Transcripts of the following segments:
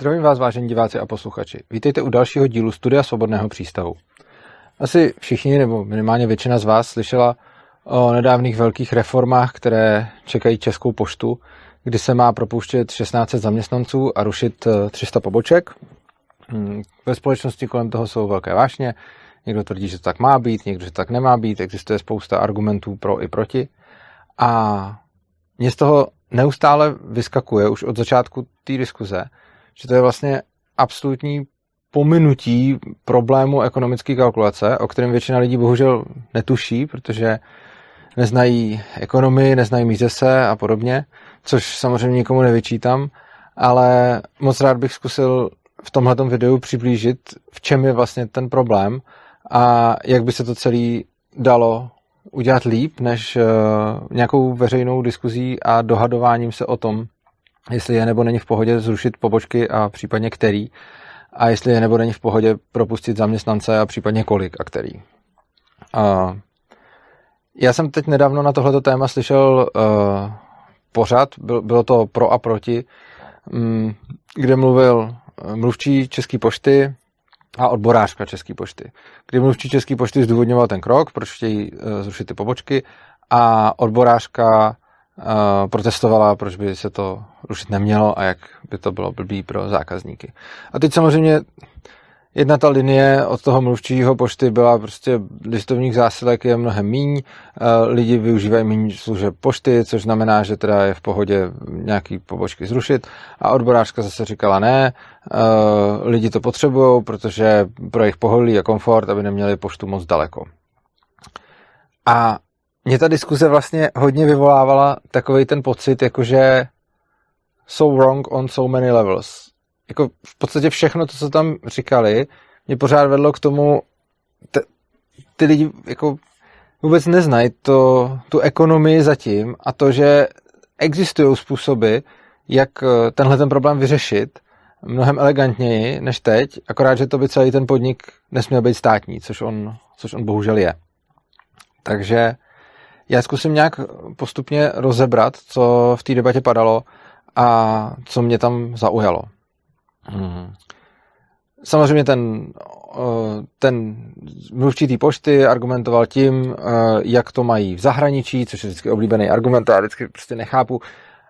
Zdravím vás, vážení diváci a posluchači. Vítejte u dalšího dílu Studia Svobodného přístavu. Asi všichni, nebo minimálně většina z vás, slyšela o nedávných velkých reformách, které čekají Českou poštu, kdy se má propouštět 16 zaměstnanců a rušit 300 eh, poboček. Hmm, ve společnosti kolem toho jsou velké vášně. Někdo tvrdí, že to tak má být, někdo, že to tak nemá být. Existuje spousta argumentů pro i proti. A mě z toho neustále vyskakuje už od začátku té diskuze, že to je vlastně absolutní pominutí problému ekonomické kalkulace, o kterém většina lidí bohužel netuší, protože neznají ekonomii, neznají míze se a podobně, což samozřejmě nikomu nevyčítám, ale moc rád bych zkusil v tomhle videu přiblížit, v čem je vlastně ten problém a jak by se to celé dalo udělat líp, než uh, nějakou veřejnou diskuzí a dohadováním se o tom, jestli je nebo není v pohodě zrušit pobočky a případně který, a jestli je nebo není v pohodě propustit zaměstnance a případně kolik a který. Uh, já jsem teď nedávno na tohleto téma slyšel uh, pořad, byl, bylo to pro a proti, um, kde mluvil mluvčí České pošty a odborářka České pošty. Kdy mluvčí České pošty zdůvodňoval ten krok, proč chtějí uh, zrušit ty pobočky a odborářka protestovala, proč by se to rušit nemělo a jak by to bylo blbý pro zákazníky. A teď samozřejmě Jedna ta linie od toho mluvčího pošty byla prostě listovních zásilek je mnohem míň, lidi využívají méně služeb pošty, což znamená, že teda je v pohodě nějaký pobočky zrušit a odborářka zase říkala ne, lidi to potřebují, protože pro jejich pohodlí a komfort, aby neměli poštu moc daleko. A mě ta diskuze vlastně hodně vyvolávala takový ten pocit, jakože so wrong on so many levels jako v podstatě všechno to, co tam říkali, mě pořád vedlo k tomu, t- ty lidi jako vůbec neznají to, tu ekonomii zatím a to, že existují způsoby, jak eh, tenhle ten problém vyřešit mnohem elegantněji než teď, akorát, že to by celý ten podnik nesměl být státní, což on, což on bohužel je. Takže já zkusím nějak postupně rozebrat, co v té debatě padalo a co mě tam zaujalo. Hmm. Samozřejmě ten, eh, ten mluvčí té pošty argumentoval tím, eh, jak to mají v zahraničí, což je vždycky oblíbený argument, a vždycky prostě nechápu.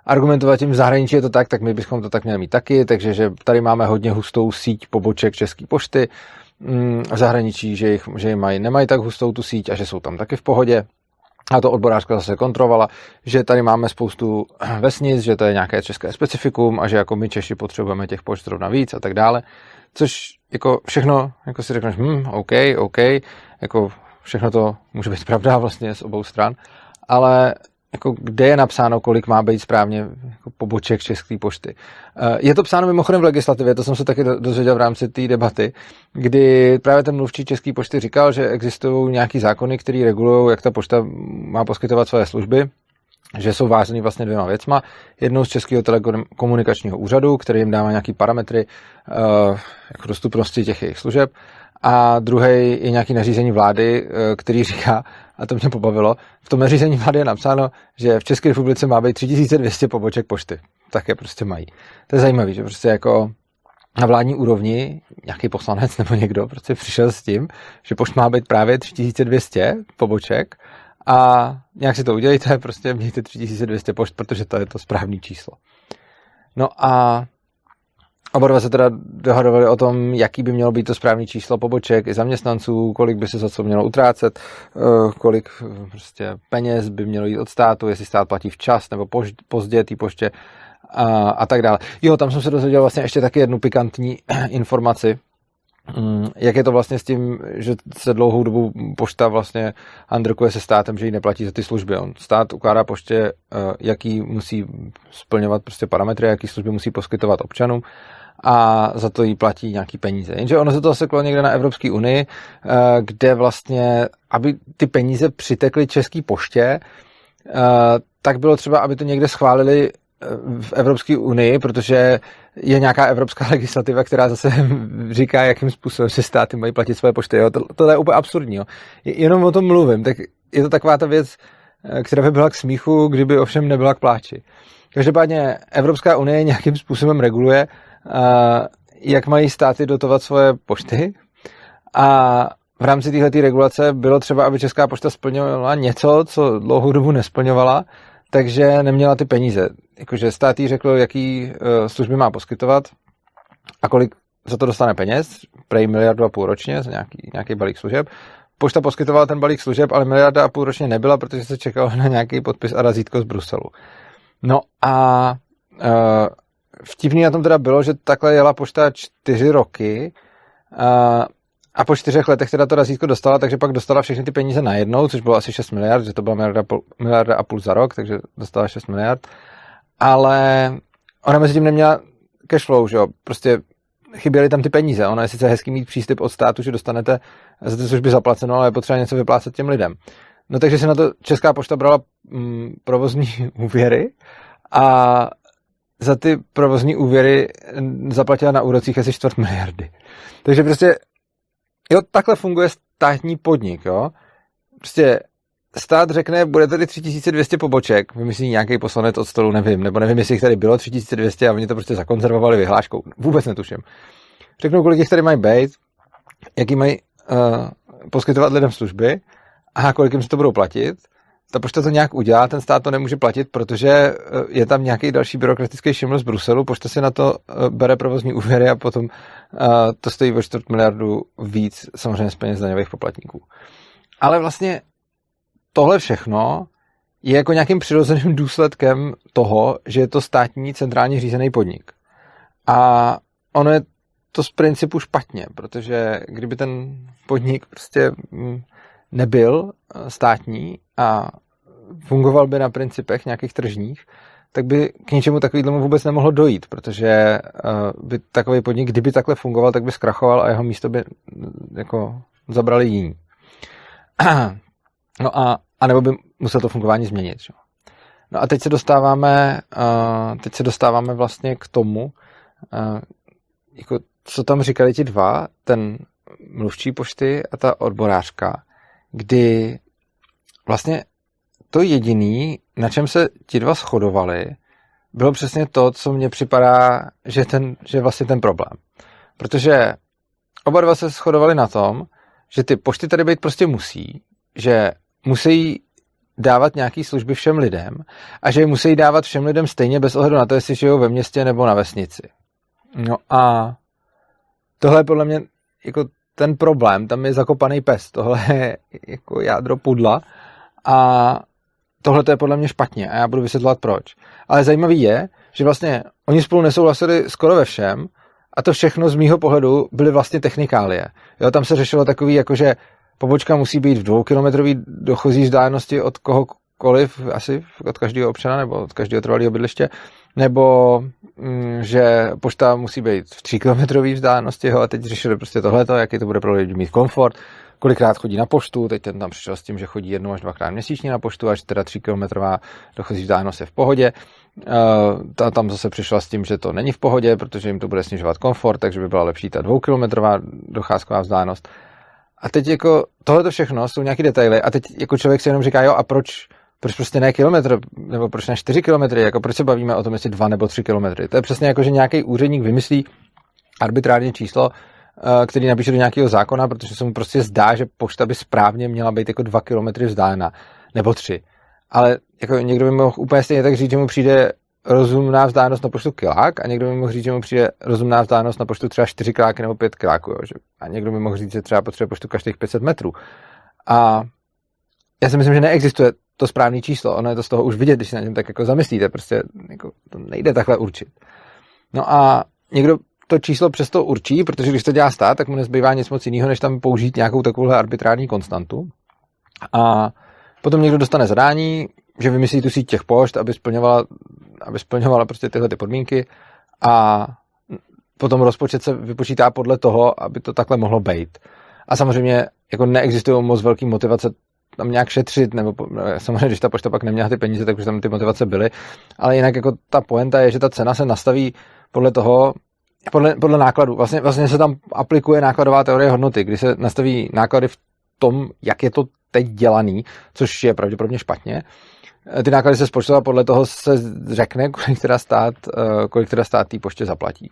Argumentovat tím v zahraničí je to tak, tak my bychom to tak měli mít taky, takže že tady máme hodně hustou síť poboček České pošty, mm, v zahraničí, že, jich, že jim mají, nemají tak hustou tu síť a že jsou tam taky v pohodě a to odborářka zase kontrolovala, že tady máme spoustu vesnic, že to je nějaké české specifikum a že jako my Češi potřebujeme těch pošt zrovna víc a tak dále. Což jako všechno, jako si řekneš, hm, OK, OK, jako všechno to může být pravda vlastně z obou stran, ale jako kde je napsáno, kolik má být správně jako poboček České pošty. Eh, je to psáno mimochodem v legislativě, to jsem se taky dozvěděl v rámci té debaty, kdy právě ten mluvčí České pošty říkal, že existují nějaký zákony, které regulují, jak ta pošta má poskytovat své služby, že jsou vážený vlastně dvěma věcma. Jednou z Českého telekomunikačního úřadu, který jim dává nějaký parametry uh, jako dostupnosti těch jejich služeb a druhý je nějaký nařízení vlády, eh, který říká, a to mě pobavilo, v tom nařízení vlády je napsáno, že v České republice má být 3200 poboček pošty. Tak je prostě mají. To je zajímavé, že prostě jako na vládní úrovni nějaký poslanec nebo někdo prostě přišel s tím, že pošt má být právě 3200 poboček a nějak si to udělejte, prostě mějte 3200 pošt, protože to je to správné číslo. No a Oba dva se teda dohadovali o tom, jaký by mělo být to správné číslo poboček i zaměstnanců, kolik by se za co mělo utrácet, eh, kolik eh, prostě peněz by mělo jít od státu, jestli stát platí včas nebo pozdě té poště a, a tak dále. Jo, tam jsem se dozvěděl vlastně ještě taky jednu pikantní informaci, mm, jak je to vlastně s tím, že se dlouhou dobu pošta vlastně handrkuje se státem, že ji neplatí za ty služby. On stát ukládá poště, eh, jaký musí splňovat prostě parametry, jaký služby musí poskytovat občanům a za to jí platí nějaký peníze. Jenže ono se to seklo někde na Evropské unii, eh, kde vlastně, aby ty peníze přitekly České poště, eh, tak bylo třeba, aby to někde schválili eh, v Evropské unii, protože je nějaká evropská legislativa, která zase říká, jakým způsobem se státy mají platit své pošty. Jo? To, to je úplně absurdní. Jo? Jenom o tom mluvím, tak je to taková ta věc, která by byla k smíchu, kdyby ovšem nebyla k pláči. Každopádně Evropská unie nějakým způsobem reguluje jak mají státy dotovat svoje pošty a v rámci této regulace bylo třeba, aby Česká pošta splňovala něco, co dlouhou dobu nesplňovala, takže neměla ty peníze. Jakože stát jí řekl, jaký uh, služby má poskytovat a kolik za to dostane peněz, prej miliardu a půl ročně za nějaký, nějaký balík služeb. Pošta poskytovala ten balík služeb, ale miliarda a půl ročně nebyla, protože se čekalo na nějaký podpis a razítko z Bruselu. No a uh, vtipný na tom teda bylo, že takhle jela pošta čtyři roky uh, a po čtyřech letech teda to razítko dostala, takže pak dostala všechny ty peníze najednou, což bylo asi 6 miliard, že to byla miliarda, miliarda a půl za rok, takže dostala 6 miliard. Ale ona mezi tím neměla cash flow, že jo? Prostě chyběly tam ty peníze. Ono je sice hezký mít přístup od státu, že dostanete za ty služby zaplaceno, ale je potřeba něco vyplácet těm lidem. No takže se na to Česká pošta brala mm, provozní úvěry a za ty provozní úvěry zaplatila na úrocích asi čtvrt miliardy. Takže prostě jo, takhle funguje státní podnik, jo. Prostě stát řekne, bude tady 3200 poboček, vymyslí nějaký poslanec od stolu, nevím, nebo nevím, jestli jich tady bylo 3200 a oni to prostě zakonzervovali vyhláškou, vůbec netuším. Řeknou, kolik jich tady mají být, jaký mají uh, poskytovat lidem služby a kolik jim se to budou platit. Ta pošta to nějak udělá, ten stát to nemůže platit, protože eh, je tam nějaký další byrokratický šiml z Bruselu, pošta si na to uh, bere provozní úvěry a potom uh, to stojí o čtvrt miliardu víc, samozřejmě z peněz daňových poplatníků. Ale vlastně tohle všechno je jako nějakým přirozeným důsledkem toho, že je to státní centrálně řízený podnik. A ono je to z principu špatně, protože kdyby ten podnik prostě mm, nebyl eh, státní a fungoval by na principech nějakých tržních, tak by k ničemu takovému vůbec nemohlo dojít, protože eh, by takový podnik, kdyby takhle fungoval, tak by zkrachoval a jeho místo by mm, jako zabrali jiní. No a, a nebo by musel to fungování změnit. Že? No a teď se dostáváme, uh, teď se dostáváme vlastně k tomu, jako co tam říkali ti dva, ten mluvčí pošty a ta odborářka, kdy vlastně to jediný, na čem se ti dva shodovali, bylo přesně to, co mně připadá, že, ten, že vlastně ten problém. Protože oba dva se shodovali na tom, že ty pošty tady být prostě musí, že musí dávat nějaké služby všem lidem a že je musí dávat všem lidem stejně bez ohledu na to, jestli žijou ve městě nebo na vesnici. No a tohle je podle mě jako ten problém, tam je zakopaný pes, tohle je jako jádro pudla a tohle to je podle mě špatně a já budu vysvětlovat proč. Ale zajímavý je, že vlastně oni spolu nesouhlasili skoro ve všem a to všechno z mýho pohledu byly vlastně technikálie. Jo, tam se řešilo takový, jako že pobočka musí být v dvoukilometrové dochozí vzdálenosti od kohokoliv, asi od každého občana nebo od každého trvalého bydliště, nebo mm, že pošta musí být v 3 kilometrové vzdálenosti, jo, a teď řešili prostě tohleto, jaký to bude pro lidi mít komfort, kolikrát chodí na poštu, teď ten tam přišel s tím, že chodí jednou až dvakrát měsíčně na poštu, až teda 3 kilometrová dochozí vzdálenost je v pohodě. Uh, tam zase přišla s tím, že to není v pohodě, protože jim to bude snižovat komfort, takže by byla lepší ta dvoukilometrová docházková vzdálenost. A teď jako tohle to všechno jsou nějaké detaily a teď jako člověk si jenom říká, jo a proč, proč prostě ne kilometr, nebo proč ne čtyři kilometry, jako proč se bavíme o tom, jestli dva nebo tři kilometry. To je přesně jako, že nějaký úředník vymyslí arbitrární číslo, eh, který napíše do nějakého zákona, protože se mu prostě zdá, že pošta by správně měla být jako dva kilometry vzdálená, nebo tři. Ale jako někdo by mohl úplně stejně tak říct, že mu přijde rozumná vzdálenost na poštu kilák a někdo mi mohl říct, že mu přijde rozumná vzdálenost na poštu třeba 4 kiláky nebo 5 kiláků. Jo, že? A někdo mi mohl říct, že třeba potřebuje poštu každých 500 metrů. A já si myslím, že neexistuje to správné číslo. Ono je to z toho už vidět, když se na něm tak jako zamyslíte. Prostě jako, to nejde takhle určit. No a někdo to číslo přesto určí, protože když to dělá stát, tak mu nezbývá nic moc jiného, než tam použít nějakou takovouhle arbitrární konstantu. A potom někdo dostane zadání, že vymyslí tu síť těch pošt, aby splňovala, aby splňovala prostě tyhle ty podmínky a potom rozpočet se vypočítá podle toho, aby to takhle mohlo být. A samozřejmě jako neexistují moc velké motivace tam nějak šetřit, nebo samozřejmě, když ta pošta pak neměla ty peníze, tak už tam ty motivace byly, ale jinak jako ta poenta je, že ta cena se nastaví podle toho, podle, podle nákladu. Vlastně, vlastně se tam aplikuje nákladová teorie hodnoty, kdy se nastaví náklady v tom, jak je to teď dělaný, což je pravděpodobně špatně, Eh, ty náklady se spočtou a podle toho se řekne, kolik teda stát, eh, kolik teda stát té poště zaplatí.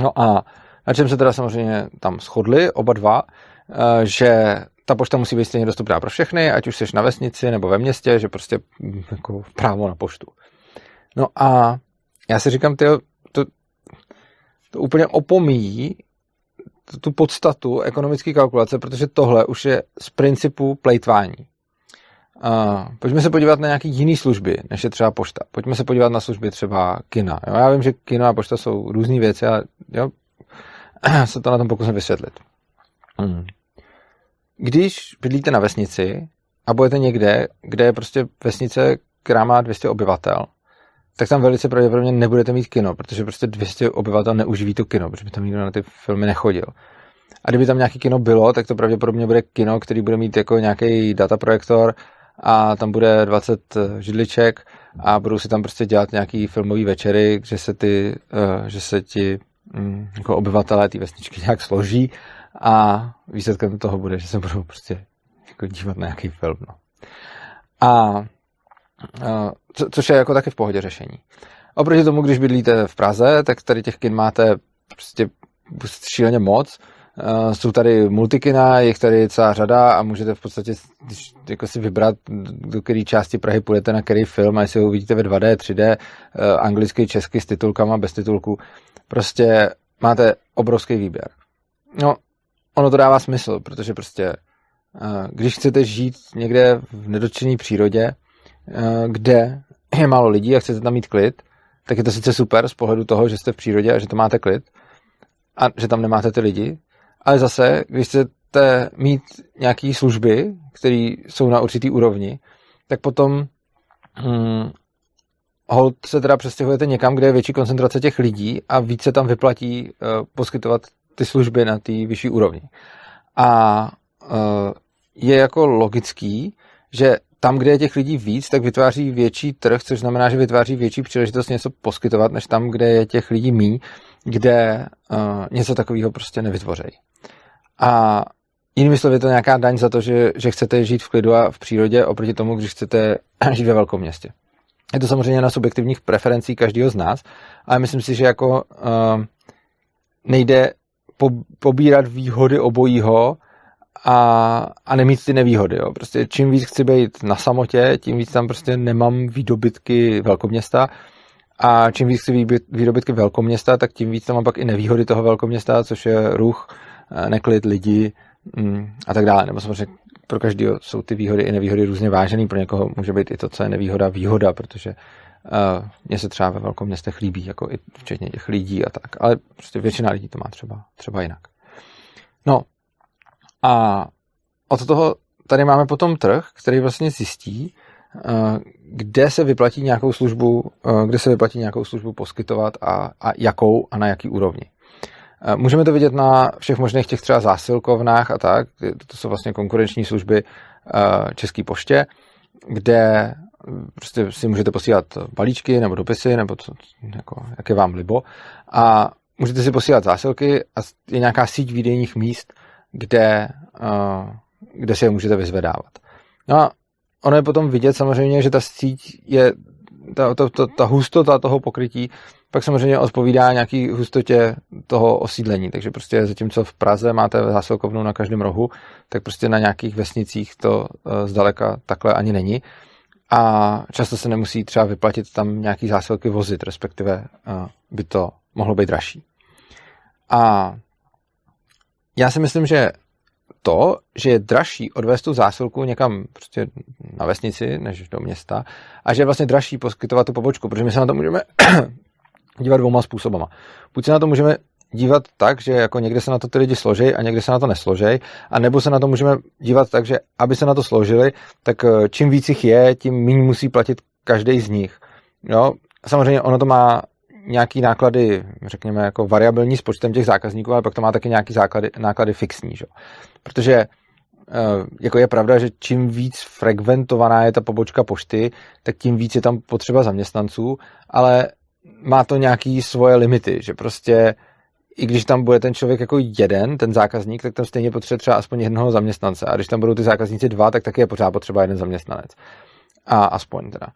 No a na čem se teda samozřejmě tam shodli oba dva, eh, že ta pošta musí být stejně dostupná pro všechny, ať už jsi na vesnici nebo ve městě, že prostě hm, jako právo na poštu. No a já si říkám, tyjo, to, to úplně opomíjí tu podstatu ekonomické kalkulace, protože tohle už je z principu plejtvání. Uh, pojďme se podívat na nějaké jiné služby, než je třeba pošta. Pojďme se podívat na služby třeba kina. Jo? Já vím, že kino a pošta jsou různé věci, ale jo, se to na tom pokusím vysvětlit. Hmm. Když bydlíte na vesnici a budete někde, kde je prostě vesnice, která má 200 obyvatel, tak tam velice pravděpodobně nebudete mít kino, protože prostě 200 obyvatel neuživí to kino, protože by tam nikdo na ty filmy nechodil. A kdyby tam nějaký kino bylo, tak to pravděpodobně bude kino, který bude mít jako nějaký dataprojektor a tam bude 20 eh, židliček a budou si tam prostě dělat nějaký filmový večery, že se ty, eh, že se ti mm, jako obyvatelé té vesničky nějak složí a výsledkem toho bude, že se budou prostě jako dívat na nějaký film. No. A co, což je jako taky v pohodě řešení. Oproti tomu, když bydlíte v Praze, tak tady těch kin máte prostě šíleně moc. Jsou tady multikina, je tady celá řada a můžete v podstatě jako si vybrat, do které části Prahy půjdete na který film a jestli ho uvidíte ve 2D, 3D, anglicky, česky s titulkama, bez titulku. Prostě máte obrovský výběr. No, ono to dává smysl, protože prostě když chcete žít někde v nedotčené přírodě, Eh, kde je málo lidí a chcete tam mít klid, tak je to sice super z pohledu toho, že jste v přírodě a že to máte klid a že tam nemáte ty lidi, ale zase, když chcete mít nějaké služby, které jsou na určitý úrovni, tak potom hmm, hold se teda přestěhujete někam, kde je větší koncentrace těch lidí a více tam vyplatí uh, poskytovat ty služby na té vyšší úrovni. A uh, je jako logický, že tam, kde je těch lidí víc, tak vytváří větší trh, což znamená, že vytváří větší příležitost něco poskytovat, než tam, kde je těch lidí mí, kde uh, něco takového prostě nevytvořejí. A jinými slovy je to nějaká daň za to, že, že chcete žít v klidu a v přírodě oproti tomu, když chcete žít ve velkom městě. Je to samozřejmě na subjektivních preferencí každého z nás, ale myslím si, že jako uh, nejde po, pobírat výhody obojího a, a nemít ty nevýhody. Jo. Prostě čím víc chci být na samotě, tím víc tam prostě nemám výdobytky velkoměsta a čím víc chci být výdobytky velkoměsta, tak tím víc tam mám pak i nevýhody toho velkoměsta, což je ruch, eh, neklid lidí a tak dále. Nebo samozřejmě pro každého jsou ty výhody i nevýhody různě vážený, pro někoho může být i to, co je nevýhoda, výhoda, protože uh, mně se třeba ve velkom městech líbí, jako i včetně těch lidí a tak, ale prostě většina lidí to má třeba, třeba jinak. No, a od toho tady máme potom trh, který vlastně zjistí, eh, kde se vyplatí nějakou službu, eh, kde se vyplatí nějakou službu poskytovat a, a jakou a na jaký úrovni. Eh, můžeme to vidět na všech možných těch třeba zásilkovnách a tak, to jsou vlastně konkurenční služby České poště, kde prostě si můžete posílat balíčky nebo dopisy, nebo co, jako, jak je vám libo. A můžete si posílat zásilky a je nějaká síť výdejních míst, kde, kde si je můžete vyzvedávat. No a ono je potom vidět samozřejmě, že ta síť je, ta, ta, ta, ta hustota toho pokrytí pak samozřejmě odpovídá nějaký hustotě toho osídlení. Takže prostě zatímco v Praze máte zásilkovnu na každém rohu, tak prostě na nějakých vesnicích to uh, zdaleka takhle ani není. A často se nemusí třeba vyplatit tam nějaký zásilky vozit, respektive uh, by to mohlo být dražší. A já si myslím, že to, že je dražší odvést tu zásilku někam prostě na vesnici než do města a že je vlastně dražší poskytovat tu pobočku, protože my se na to můžeme dívat dvouma způsobama. Buď se na to můžeme dívat tak, že jako někde se na to ty lidi složej a někde se na to nesložej, a nebo se na to můžeme dívat tak, že aby se na to složili, tak eh, čím víc jich je, tím méně musí platit každý z nich. Jo? Samozřejmě ono to má nějaký náklady, řekněme, jako variabilní s počtem těch zákazníků, ale pak to má taky nějaký základy, náklady fixní. Že? Protože eh, jako je pravda, že čím víc frekventovaná je ta pobočka pošty, tak tím víc je tam potřeba zaměstnanců, ale má to nějaký svoje limity, že prostě i když tam bude ten člověk jako jeden, ten zákazník, tak tam stejně potřebuje třeba aspoň jednoho zaměstnance. A když tam budou ty zákazníci dva, tak taky je pořád potřeba jeden zaměstnanec. A aspoň teda.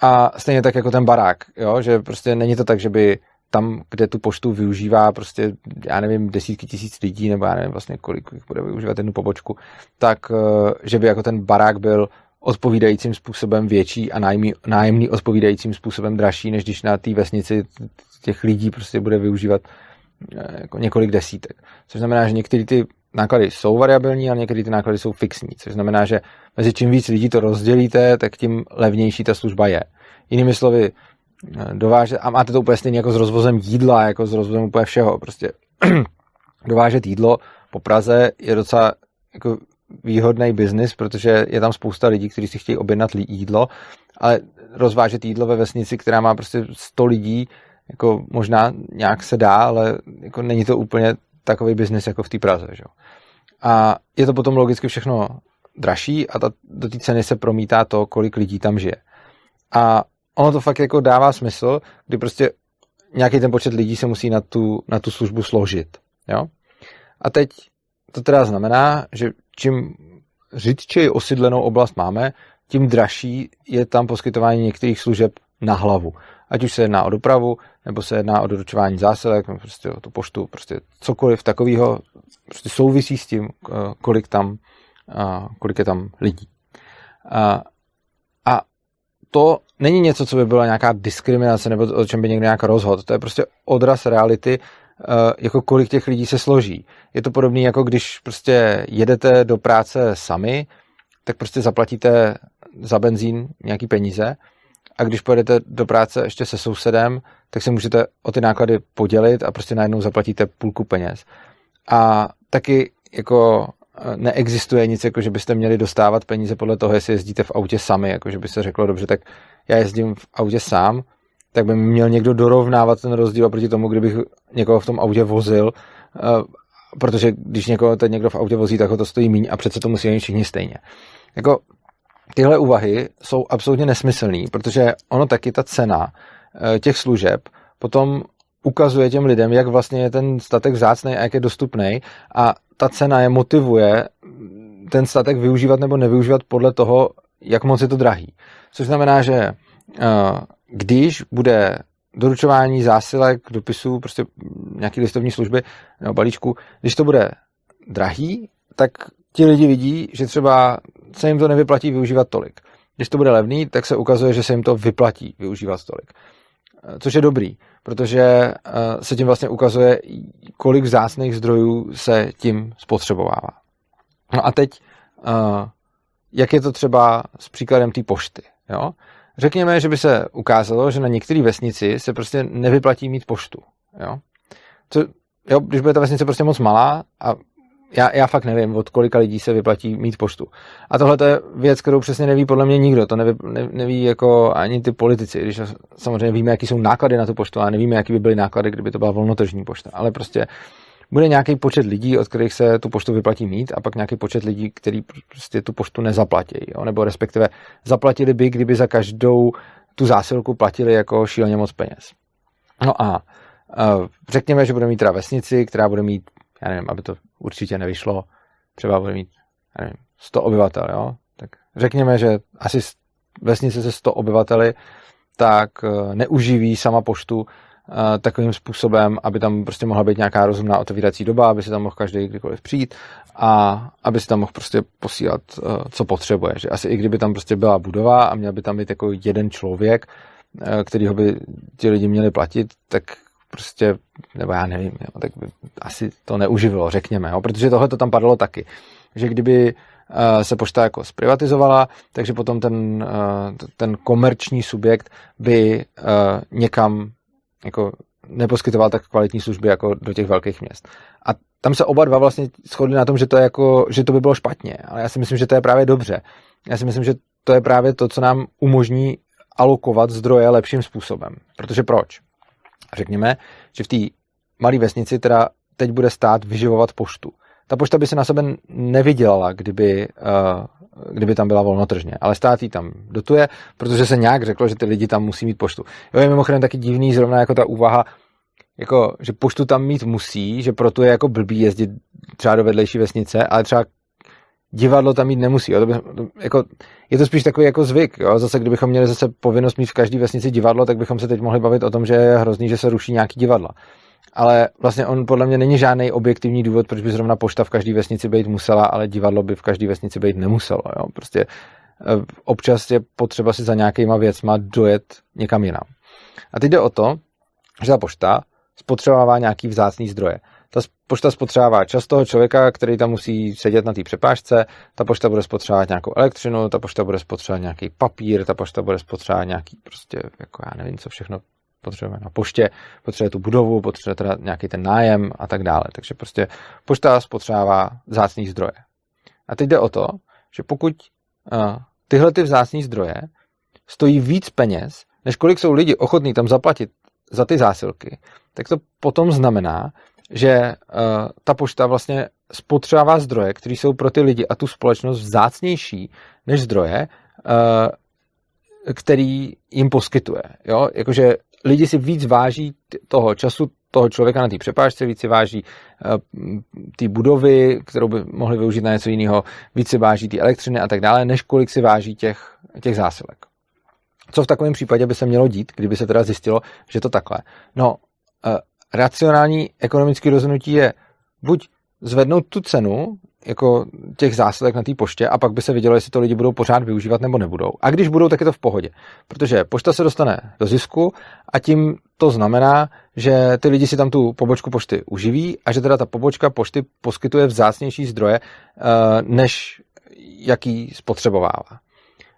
A stejně tak jako ten barák, jo? že prostě není to tak, že by tam, kde tu poštu využívá prostě, já nevím, desítky tisíc lidí, nebo já nevím vlastně, kolik bude využívat jednu pobočku, tak eh, že by jako ten barák byl odpovídajícím způsobem větší a nájemný, nájemný odpovídajícím způsobem dražší, než když na té vesnici těch lidí prostě bude využívat eh, jako několik desítek. Což znamená, že některé ty náklady jsou variabilní a některé ty náklady jsou fixní, což znamená, že mezi čím víc lidí to rozdělíte, tak tím levnější ta služba je. Jinými slovy, eh, dovážet, a máte to úplně stejně jako s rozvozem jídla, jako s rozvozem úplně všeho, prostě dovážet jídlo po Praze je docela jako výhodný biznis, protože je tam spousta lidí, kteří si chtějí objednat jídlo, ale rozvážet jídlo ve vesnici, která má prostě 100 lidí, jako možná nějak se dá, ale jako není to úplně takový biznis jako v té Praze. Že? A je to potom logicky všechno dražší a ta, do té ceny se promítá to, kolik lidí tam žije. A ono to fakt jako dává smysl, kdy prostě nějaký ten počet lidí se musí na tu, na tu službu složit. Jo? A teď to teda znamená, že čím řidčeji osídlenou oblast máme, tím dražší je tam poskytování některých služeb na hlavu. Ať už se jedná o dopravu, nebo se jedná o doručování zásilek, nebo prostě o tu poštu, prostě cokoliv takového prostě souvisí s tím, kolik tam, kolik je tam lidí. A to není něco, co by byla nějaká diskriminace, nebo o čem by někdo nějak rozhodl. To je prostě odraz reality, jako kolik těch lidí se složí. Je to podobné, jako když prostě jedete do práce sami, tak prostě zaplatíte za benzín nějaký peníze a když pojedete do práce ještě se sousedem, tak se můžete o ty náklady podělit a prostě najednou zaplatíte půlku peněz. A taky jako e, neexistuje nic, jako že byste měli dostávat peníze podle toho, jestli jezdíte v autě sami, jako že by se řeklo, dobře, tak já jezdím v autě sám, tak by měl někdo dorovnávat ten rozdíl oproti tomu, kdybych někoho v tom autě vozil, e, protože když někoho teď někdo v autě vozí, tak ho to stojí míň a přece to musí všichni stejně. Jako tyhle úvahy jsou absolutně nesmyslné, protože ono taky ta cena eh, těch služeb potom ukazuje těm lidem, jak vlastně je ten statek vzácný a jak je dostupný a ta cena je motivuje ten statek využívat nebo nevyužívat podle toho, jak moc je to drahý. Což znamená, že eh, když bude doručování zásilek, dopisů, prostě nějaký listovní služby nebo balíčku, když to bude drahý, tak ti lidi vidí, že třeba se jim to nevyplatí využívat tolik. Když to bude levný, tak se ukazuje, že se jim to vyplatí využívat tolik. Eh, což je dobrý, protože eh, se tím vlastně ukazuje, kolik vzácných zdrojů se tím spotřebovává. No a teď, eh, jak je to třeba s příkladem té pošty. Jo? Řekněme, že by se ukázalo, že na některé vesnici se prostě nevyplatí mít poštu. Jo? Co, jo, když bude ta vesnice prostě moc malá a já, já fakt nevím, od kolika lidí se vyplatí mít poštu. A tohle je věc, kterou přesně neví podle mě nikdo. To neví, ne, neví jako ani ty politici, když samozřejmě víme, jaký jsou náklady na tu poštu, a nevíme, jaký by byly náklady, kdyby to byla volnotržní pošta. Ale prostě bude nějaký počet lidí, od kterých se tu poštu vyplatí mít, a pak nějaký počet lidí, kteří prostě tu poštu nezaplatí. Jo? Nebo respektive zaplatili by, kdyby za každou tu zásilku platili jako šíleně moc peněz. No a řekněme, že bude mít teda vesnici, která bude mít já nevím, aby to určitě nevyšlo, třeba bude mít, já nevím, 100 obyvatel, jo? Tak řekněme, že asi vesnice se 100 obyvateli, tak eh, neuživí sama poštu takovým způsobem, aby tam prostě mohla být nějaká rozumná otevírací doba, aby si tam mohl každý kdykoliv přijít a aby si tam mohl prostě posílat, eh, co potřebuje. Že asi i kdyby tam prostě byla budova a měl by tam být jako jeden člověk, kterýho by ti lidi měli platit, tak prostě, nebo já nevím, jo, tak by asi to neuživilo, řekněme, jo, protože tohle to tam padlo taky, že kdyby uh, se pošta jako zprivatizovala, takže potom ten, ten komerční subjekt by někam jako neposkytoval tak kvalitní služby jako do těch velkých měst. A tam se oba dva vlastně shodli na tom, že to, je jako, že to by bylo špatně, ale já si myslím, že to je právě dobře. Já si myslím, že to je právě to, co nám umožní alokovat zdroje lepším způsobem. Protože proč? Řekněme, že v té malé vesnici teda teď bude stát vyživovat poštu. Ta pošta by se na sebe nevydělala, kdyby, uh, kdyby tam byla volnotržně, ale stát ji tam dotuje, protože se nějak řeklo, že ty lidi tam musí mít poštu. Jo, je mimochodem taky divný zrovna jako ta úvaha, jako, že poštu tam mít musí, že proto je jako blbý jezdit třeba do vedlejší vesnice, ale třeba divadlo tam mít nemusí. Jo. To by, to, jako, je to spíš takový jako zvyk. Jo. Zase, kdybychom měli zase povinnost mít v každé vesnici divadlo, tak bychom se teď mohli bavit o tom, že je hrozný, že se ruší nějaký divadla. Ale vlastně on podle mě není žádný objektivní důvod, proč by zrovna pošta v každé vesnici být musela, ale divadlo by v každé vesnici být nemuselo. Jo. Prostě eh, občas je potřeba si za nějakýma věcma dojet někam jinam. A teď jde o to, že ta pošta spotřebává nějaký vzácný zdroje. Ta pošta spotřebává čas toho člověka, který tam musí sedět na té přepážce, ta pošta bude spotřebovat nějakou elektřinu, ta pošta bude spotřebovat nějaký papír, ta pošta bude spotřebovat nějaký prostě, jako já nevím, co všechno potřebuje na poště, potřebuje tu budovu, potřebuje teda nějaký ten nájem a tak dále. Takže prostě pošta spotřebává vzácný zdroje. A teď jde o to, že pokud uh, tyhle ty vzácný zdroje stojí víc peněz, než kolik jsou lidi ochotní tam zaplatit za ty zásilky, tak to potom znamená, že uh, ta pošta vlastně spotřebává zdroje, které jsou pro ty lidi a tu společnost vzácnější než zdroje, uh, který jim poskytuje. Jo? Jakože lidi si víc váží toho času toho člověka na té přepážce, víc si váží uh, ty budovy, kterou by mohli využít na něco jiného, víc si váží ty elektřiny a tak dále, než kolik si váží těch, těch zásilek. Co v takovém případě by se mělo dít, kdyby se teda zjistilo, že to takhle? No, uh, racionální ekonomické rozhodnutí je buď zvednout tu cenu jako těch zásilek na té poště a pak by se vidělo, jestli to lidi budou pořád využívat nebo nebudou. A když budou, tak je to v pohodě. Protože pošta se dostane do zisku a tím to znamená, že ty lidi si tam tu pobočku pošty uživí a že teda ta pobočka pošty poskytuje vzácnější zdroje, eh, než jaký spotřebovává.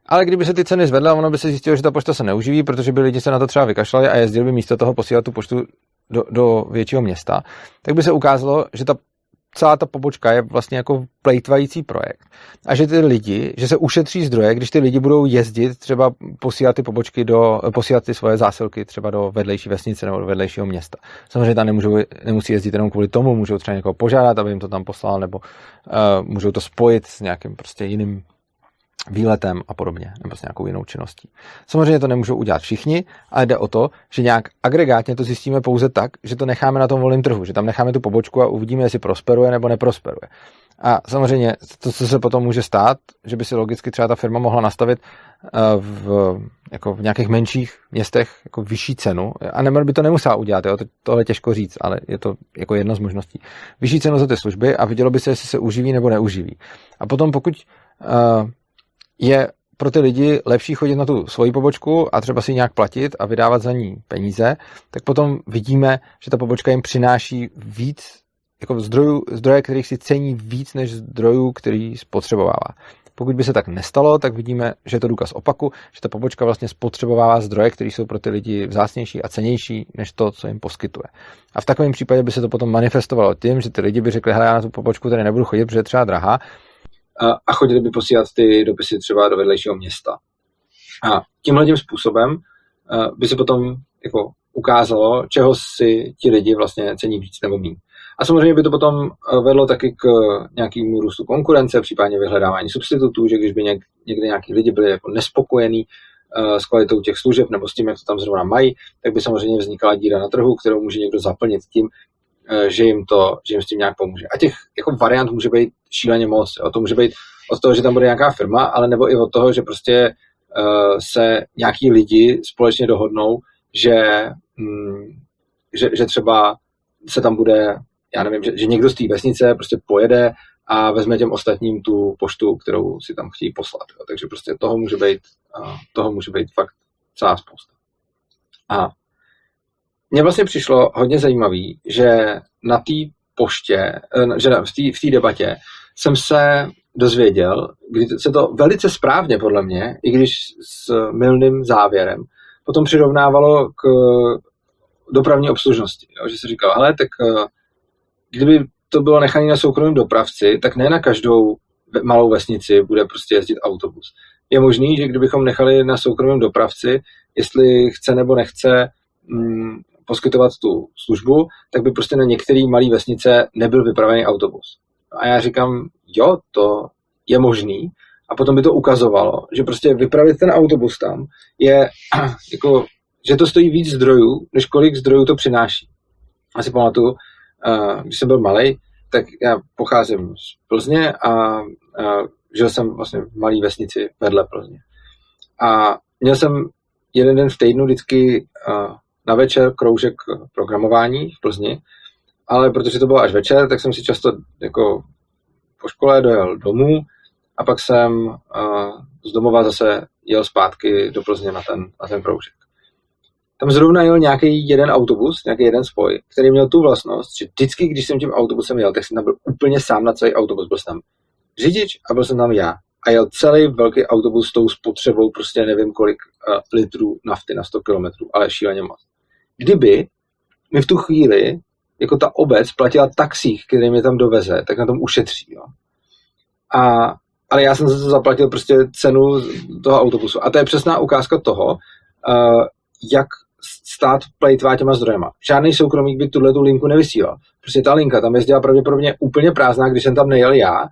Ale kdyby se ty ceny zvedly, ono by se zjistilo, že ta pošta se neuživí, protože by lidi se na to třeba vykašlali a jezdili by místo toho posílat tu poštu do, do většího města, tak by se ukázalo, že ta celá ta pobočka je vlastně jako plejtvající projekt. A že ty lidi, že se ušetří zdroje, když ty lidi budou jezdit, třeba posílat ty pobočky do, posílat ty svoje zásilky třeba do vedlejší vesnice nebo do vedlejšího města. Samozřejmě tam nemůžou, nemusí jezdit jenom kvůli tomu, můžou třeba někoho požádat, aby jim to tam poslal, nebo uh, můžou to spojit s nějakým prostě jiným výletem a podobně, nebo s nějakou jinou činností. Samozřejmě to nemůžou udělat všichni, ale jde o to, že nějak agregátně to zjistíme pouze tak, že to necháme na tom volném trhu, že tam necháme tu pobočku a uvidíme, jestli prosperuje nebo neprosperuje. A samozřejmě to, co se potom může stát, že by si logicky třeba ta firma mohla nastavit eh, v, jako v nějakých menších městech jako vyšší cenu, a Nemr by to nemusela udělat, jo? To, tohle je těžko říct, ale je to jako jedna z možností. Vyšší cenu za ty služby a vidělo by se, jestli se uživí nebo neuživí. A potom pokud uh, je pro ty lidi lepší chodit na tu svoji pobočku a třeba si nějak platit a vydávat za ní peníze, tak potom vidíme, že ta pobočka jim přináší víc jako zdrojů, zdroje, kterých si cení víc než zdrojů, který spotřebovává. Pokud by se tak nestalo, tak vidíme, že je to důkaz opaku, že ta pobočka vlastně spotřebovává zdroje, které jsou pro ty lidi vzácnější a cenější než to, co jim poskytuje. A v takovém případě by se to potom manifestovalo tím, že ty lidi by řekli, hele, já na tu pobočku tady nebudu chodit, protože je třeba drahá, a chodili by posílat ty dopisy třeba do vedlejšího města. A tímhle tím způsobem by se potom jako ukázalo, čeho si ti lidi vlastně cení víc nebo méně. A samozřejmě by to potom vedlo taky k nějakému růstu konkurence, případně vyhledávání substitutů, že když by něk, někdy nějaký lidi byli jako nespokojení s kvalitou těch služeb nebo s tím, jak to tam zrovna mají, tak by samozřejmě vznikala díra na trhu, kterou může někdo zaplnit tím, že jim, to, že jim s tím nějak pomůže. A těch jako variant může být šíleně moc. Jo. To může být od toho, že tam bude nějaká firma, ale nebo i od toho, že prostě uh, se nějaký lidi společně dohodnou, že, mm, že, že třeba se tam bude, já nevím, že, že někdo z té vesnice prostě pojede a vezme těm ostatním tu poštu, kterou si tam chtějí poslat. Jo. Takže prostě toho může být, uh, toho může být fakt celá spousta. A mně vlastně přišlo hodně zajímavý, že na té poště, eh, že v té debatě jsem se dozvěděl, kdy se to velice správně podle mě, i když s milným závěrem, potom přirovnávalo k dopravní obslužnosti. Jo? Že se říkal, hele, tak eh, kdyby to bylo nechané na soukromém dopravci, tak ne na každou malou vesnici bude prostě jezdit autobus. Je možný, že kdybychom nechali na soukromém dopravci, jestli chce nebo nechce mm, poskytovat tu službu, tak by prostě na některé malé vesnice nebyl vypravený autobus. A já říkám, jo, to je možný. A potom by to ukazovalo, že prostě vypravit ten autobus tam je jako, že to stojí víc zdrojů, než kolik zdrojů to přináší. Asi pamatuju, když jsem byl malý, tak já pocházím z Plzně a žil jsem vlastně v malé vesnici vedle Plzně. A měl jsem jeden den v týdnu vždycky uh, na večer kroužek programování v Plzni, ale protože to bylo až večer, tak jsem si často jako po škole dojel domů a pak jsem z domova zase jel zpátky do Plzně na ten, na ten kroužek. Tam zrovna jel nějaký jeden autobus, nějaký jeden spoj, který měl tu vlastnost, že vždycky, když jsem tím autobusem jel, tak jsem tam byl úplně sám na celý autobus. Byl jsem tam řidič a byl jsem tam já. A jel celý velký autobus s tou spotřebou prostě nevím kolik uh, litrů nafty na 100 km, ale šíleně moc. Kdyby mi v tu chvíli jako ta obec platila taxík, který mě tam doveze, tak na tom ušetří. Jo. A, ale já jsem za to zaplatil prostě cenu toho autobusu. A to je přesná ukázka toho, uh, jak stát plejtvá těma zdrojema. Žádný soukromík by tuhle tu linku nevysílal. Prostě ta linka tam jezdila pravděpodobně úplně prázdná, když jsem tam nejel já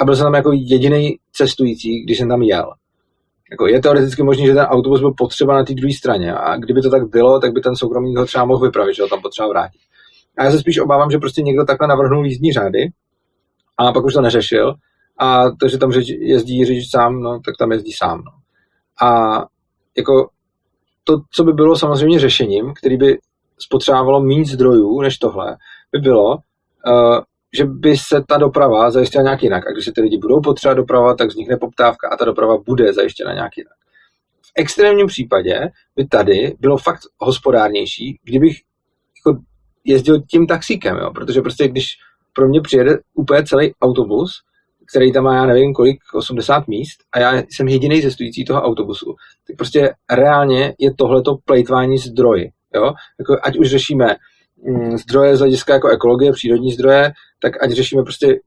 a byl jsem tam jako jediný cestující, když jsem tam jel. Jako je teoreticky možné, že ten autobus byl potřeba na té druhé straně a kdyby to tak bylo, tak by ten soukromník ho třeba mohl vypravit, že ho tam potřeba vrátit. A já se spíš obávám, že prostě někdo takhle navrhnul jízdní řády a pak už to neřešil a to, že tam jezdí řidič sám, no, tak tam jezdí sám. No. A jako to, co by bylo samozřejmě řešením, který by spotřebovalo méně zdrojů než tohle, by bylo, uh, že by se ta doprava zajistila nějak jinak. A když se ty lidi budou potřebovat doprava, tak vznikne poptávka a ta doprava bude zajištěna nějak jinak. V extrémním případě by tady bylo fakt hospodárnější, kdybych jako jezdil tím taxíkem, jo? protože prostě když pro mě přijede úplně celý autobus, který tam má, já nevím kolik, 80 míst a já jsem jediný cestující toho autobusu, tak prostě reálně je tohleto plejtvání zdroji. Jo? Jako, ať už řešíme mm, zdroje z hlediska jako ekologie, přírodní zdroje, tak ať řešíme prostě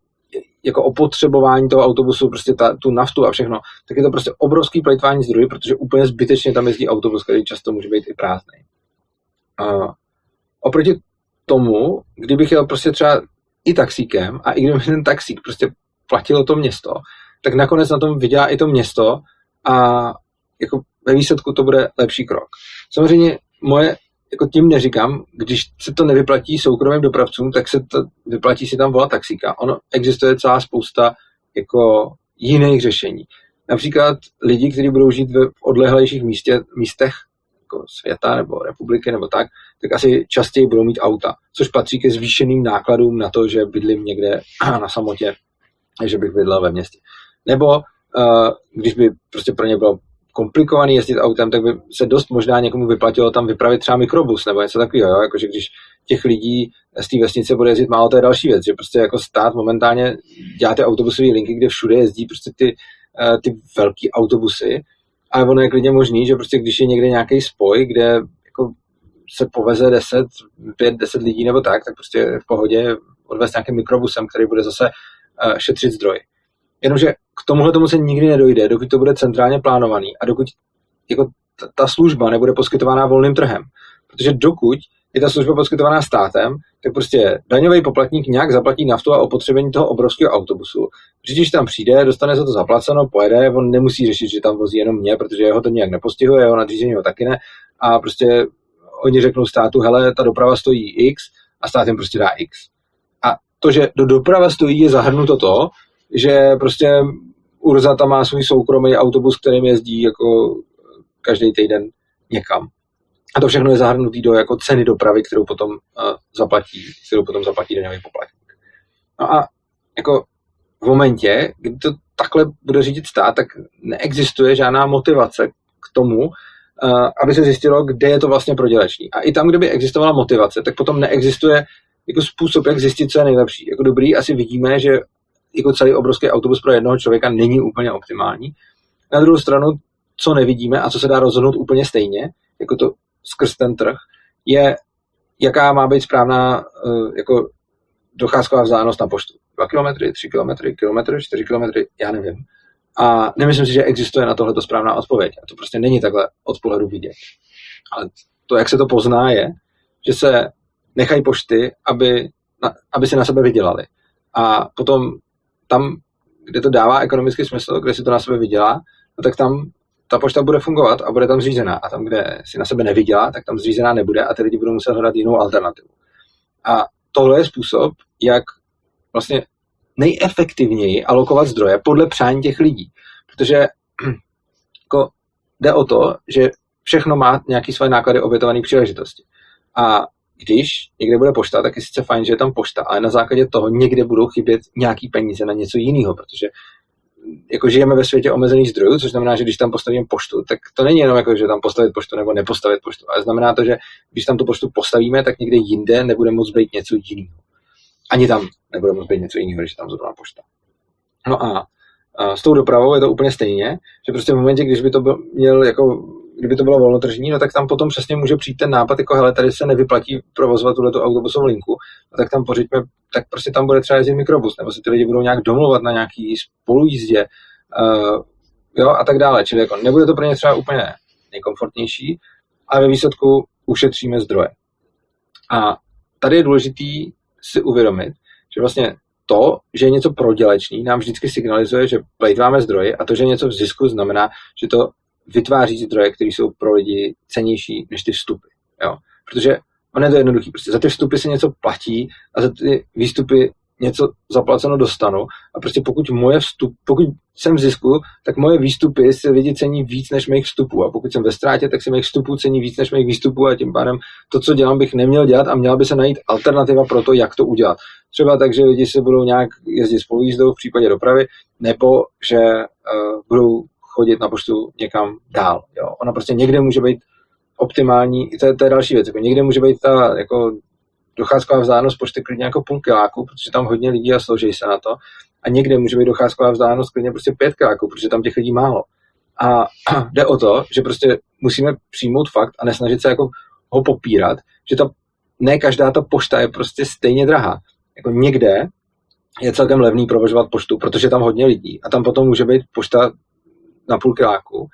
jako opotřebování toho autobusu, prostě ta, tu naftu a všechno, tak je to prostě obrovský plejtvání zdrojů, protože úplně zbytečně tam jezdí autobus, který často může být i prázdný. Uh, oproti tomu, kdybych jel prostě třeba i taxíkem a i kdyby ten taxík prostě platilo to město, tak nakonec na tom vydělá i to město a jako ve výsledku to bude lepší krok. Samozřejmě moje, jako tím neříkám, když se to nevyplatí soukromým dopravcům, tak se to vyplatí si tam volat taxíka. Ono existuje celá spousta jako jiných řešení. Například lidi, kteří budou žít v odlehlejších místě, místech jako světa nebo republiky nebo tak, tak asi častěji budou mít auta, což patří ke zvýšeným nákladům na to, že bydlím někde na samotě, že bych bydlel ve městě. Nebo uh, když by prostě pro ně bylo komplikovaný jezdit autem, tak by se dost možná někomu vyplatilo tam vypravit třeba mikrobus nebo něco takového, jo? jakože když těch lidí z té vesnice bude jezdit málo, to je další věc, že prostě jako stát momentálně dělá ty autobusové linky, kde všude jezdí prostě ty, uh, ty velký autobusy, ale ono je klidně možný, že prostě když je někde nějaký spoj, kde jako se poveze 10, 5, 10 lidí nebo tak, tak prostě v pohodě odvést nějakým mikrobusem, který bude zase uh, šetřit zdroj. Jenomže k tomuhle tomu se nikdy nedojde, dokud to bude centrálně plánovaný a dokud jako ta služba nebude poskytovaná volným trhem. Protože dokud je ta služba poskytovaná státem, tak prostě daňový poplatník nějak zaplatí naftu a opotřebení toho obrovského autobusu. Když tam přijde, dostane se to zaplaceno, pojede, on nemusí řešit, že tam vozí jenom mě, protože jeho to nějak nepostihuje, jeho nadřízení ho taky ne. A prostě oni řeknou státu, hele, ta doprava stojí X a stát jim prostě dá X. A to, že do doprava stojí, je zahrnuto to, že prostě Urza tam má svůj soukromý autobus, kterým jezdí jako každý týden někam. A to všechno je zahrnutý do jako ceny dopravy, kterou potom uh, zaplatí, kterou potom zaplatí daňový poplatník. No a jako v momentě, kdy to takhle bude řídit stát, tak neexistuje žádná motivace k tomu, uh, aby se zjistilo, kde je to vlastně prodělečný. A i tam, kde by existovala motivace, tak potom neexistuje jako způsob, jak zjistit, co je nejlepší. Jako dobrý, asi vidíme, že jako celý obrovský autobus pro jednoho člověka není úplně optimální. Na druhou stranu, co nevidíme a co se dá rozhodnout úplně stejně, jako to skrz ten trh, je, jaká má být správná uh, jako docházková vzdálenost na poštu. 2 km, 3 km, kilometr, 4 km, já nevím. A nemyslím si, že existuje na tohle správná odpověď. A to prostě není takhle od pohledu vidět. Ale to, jak se to pozná, je, že se nechají pošty, aby, na, aby si na sebe vydělali. A potom tam, kde to dává ekonomický smysl, kde si to na sebe vydělá, no tak tam ta pošta bude fungovat a bude tam zřízená. A tam, kde si na sebe nevydělá, tak tam zřízená nebude a ty lidi budou muset hledat jinou alternativu. A tohle je způsob, jak vlastně nejefektivněji alokovat zdroje podle přání těch lidí. Protože jako, jde o to, že všechno má nějaký své náklady obětované příležitosti. A když někde bude pošta, tak je sice fajn, že je tam pošta, ale na základě toho někde budou chybět nějaký peníze na něco jiného, protože jako žijeme ve světě omezených zdrojů, což znamená, že když tam postavím poštu, tak to není jenom jako, že tam postavit poštu nebo nepostavit poštu, ale znamená to, že když tam tu poštu postavíme, tak někde jinde nebude moc být něco jiného. Ani tam nebude moc být něco jiného, když tam zrovna pošta. No a, s tou dopravou je to úplně stejně, že prostě v momentě, když by to byl, měl jako kdyby to bylo volnotržní, no tak tam potom přesně může přijít ten nápad, jako hele, tady se nevyplatí provozovat tuhle autobusovou linku, no tak tam pořiďme, tak prostě tam bude třeba jezdit mikrobus, nebo se ty lidi budou nějak domluvat na nějaký spolujízdě, uh, jo, a tak dále. Čili jako nebude to pro ně třeba úplně nejkomfortnější, ale ve výsledku ušetříme zdroje. A tady je důležitý si uvědomit, že vlastně to, že je něco prodělečný, nám vždycky signalizuje, že plejtváme zdroje a to, že je něco v zisku, znamená, že to vytváří zdroje, které jsou pro lidi cenější než ty vstupy. Jo? Protože ono je to jednoduché. Prostě za ty vstupy se něco platí a za ty výstupy něco zaplaceno dostanu. A prostě pokud moje vstup, pokud jsem v zisku, tak moje výstupy si lidi cení víc než mých vstupů. A pokud jsem ve ztrátě, tak si mých vstupů cení víc než mých výstupů a tím pádem to, co dělám, bych neměl dělat a měla by se najít alternativa pro to, jak to udělat. Třeba tak, že lidi se budou nějak jezdit spolu jízdou v případě dopravy, nebo že uh, budou chodit na poštu někam dál. Jo. Ona prostě někde může být optimální, to je, to je další věc, jako někde může být ta jako docházková vzdálenost pošty klidně jako půl kiláku, protože tam hodně lidí a složí se na to. A někde může být docházková vzdálenost klidně prostě pět kiláků, protože tam těch lidí málo. A jde o to, že prostě musíme přijmout fakt a nesnažit se jako ho popírat, že ta, ne každá ta pošta je prostě stejně drahá. Jako někde je celkem levný provozovat poštu, protože tam hodně lidí a tam potom může být pošta na půl kiláku,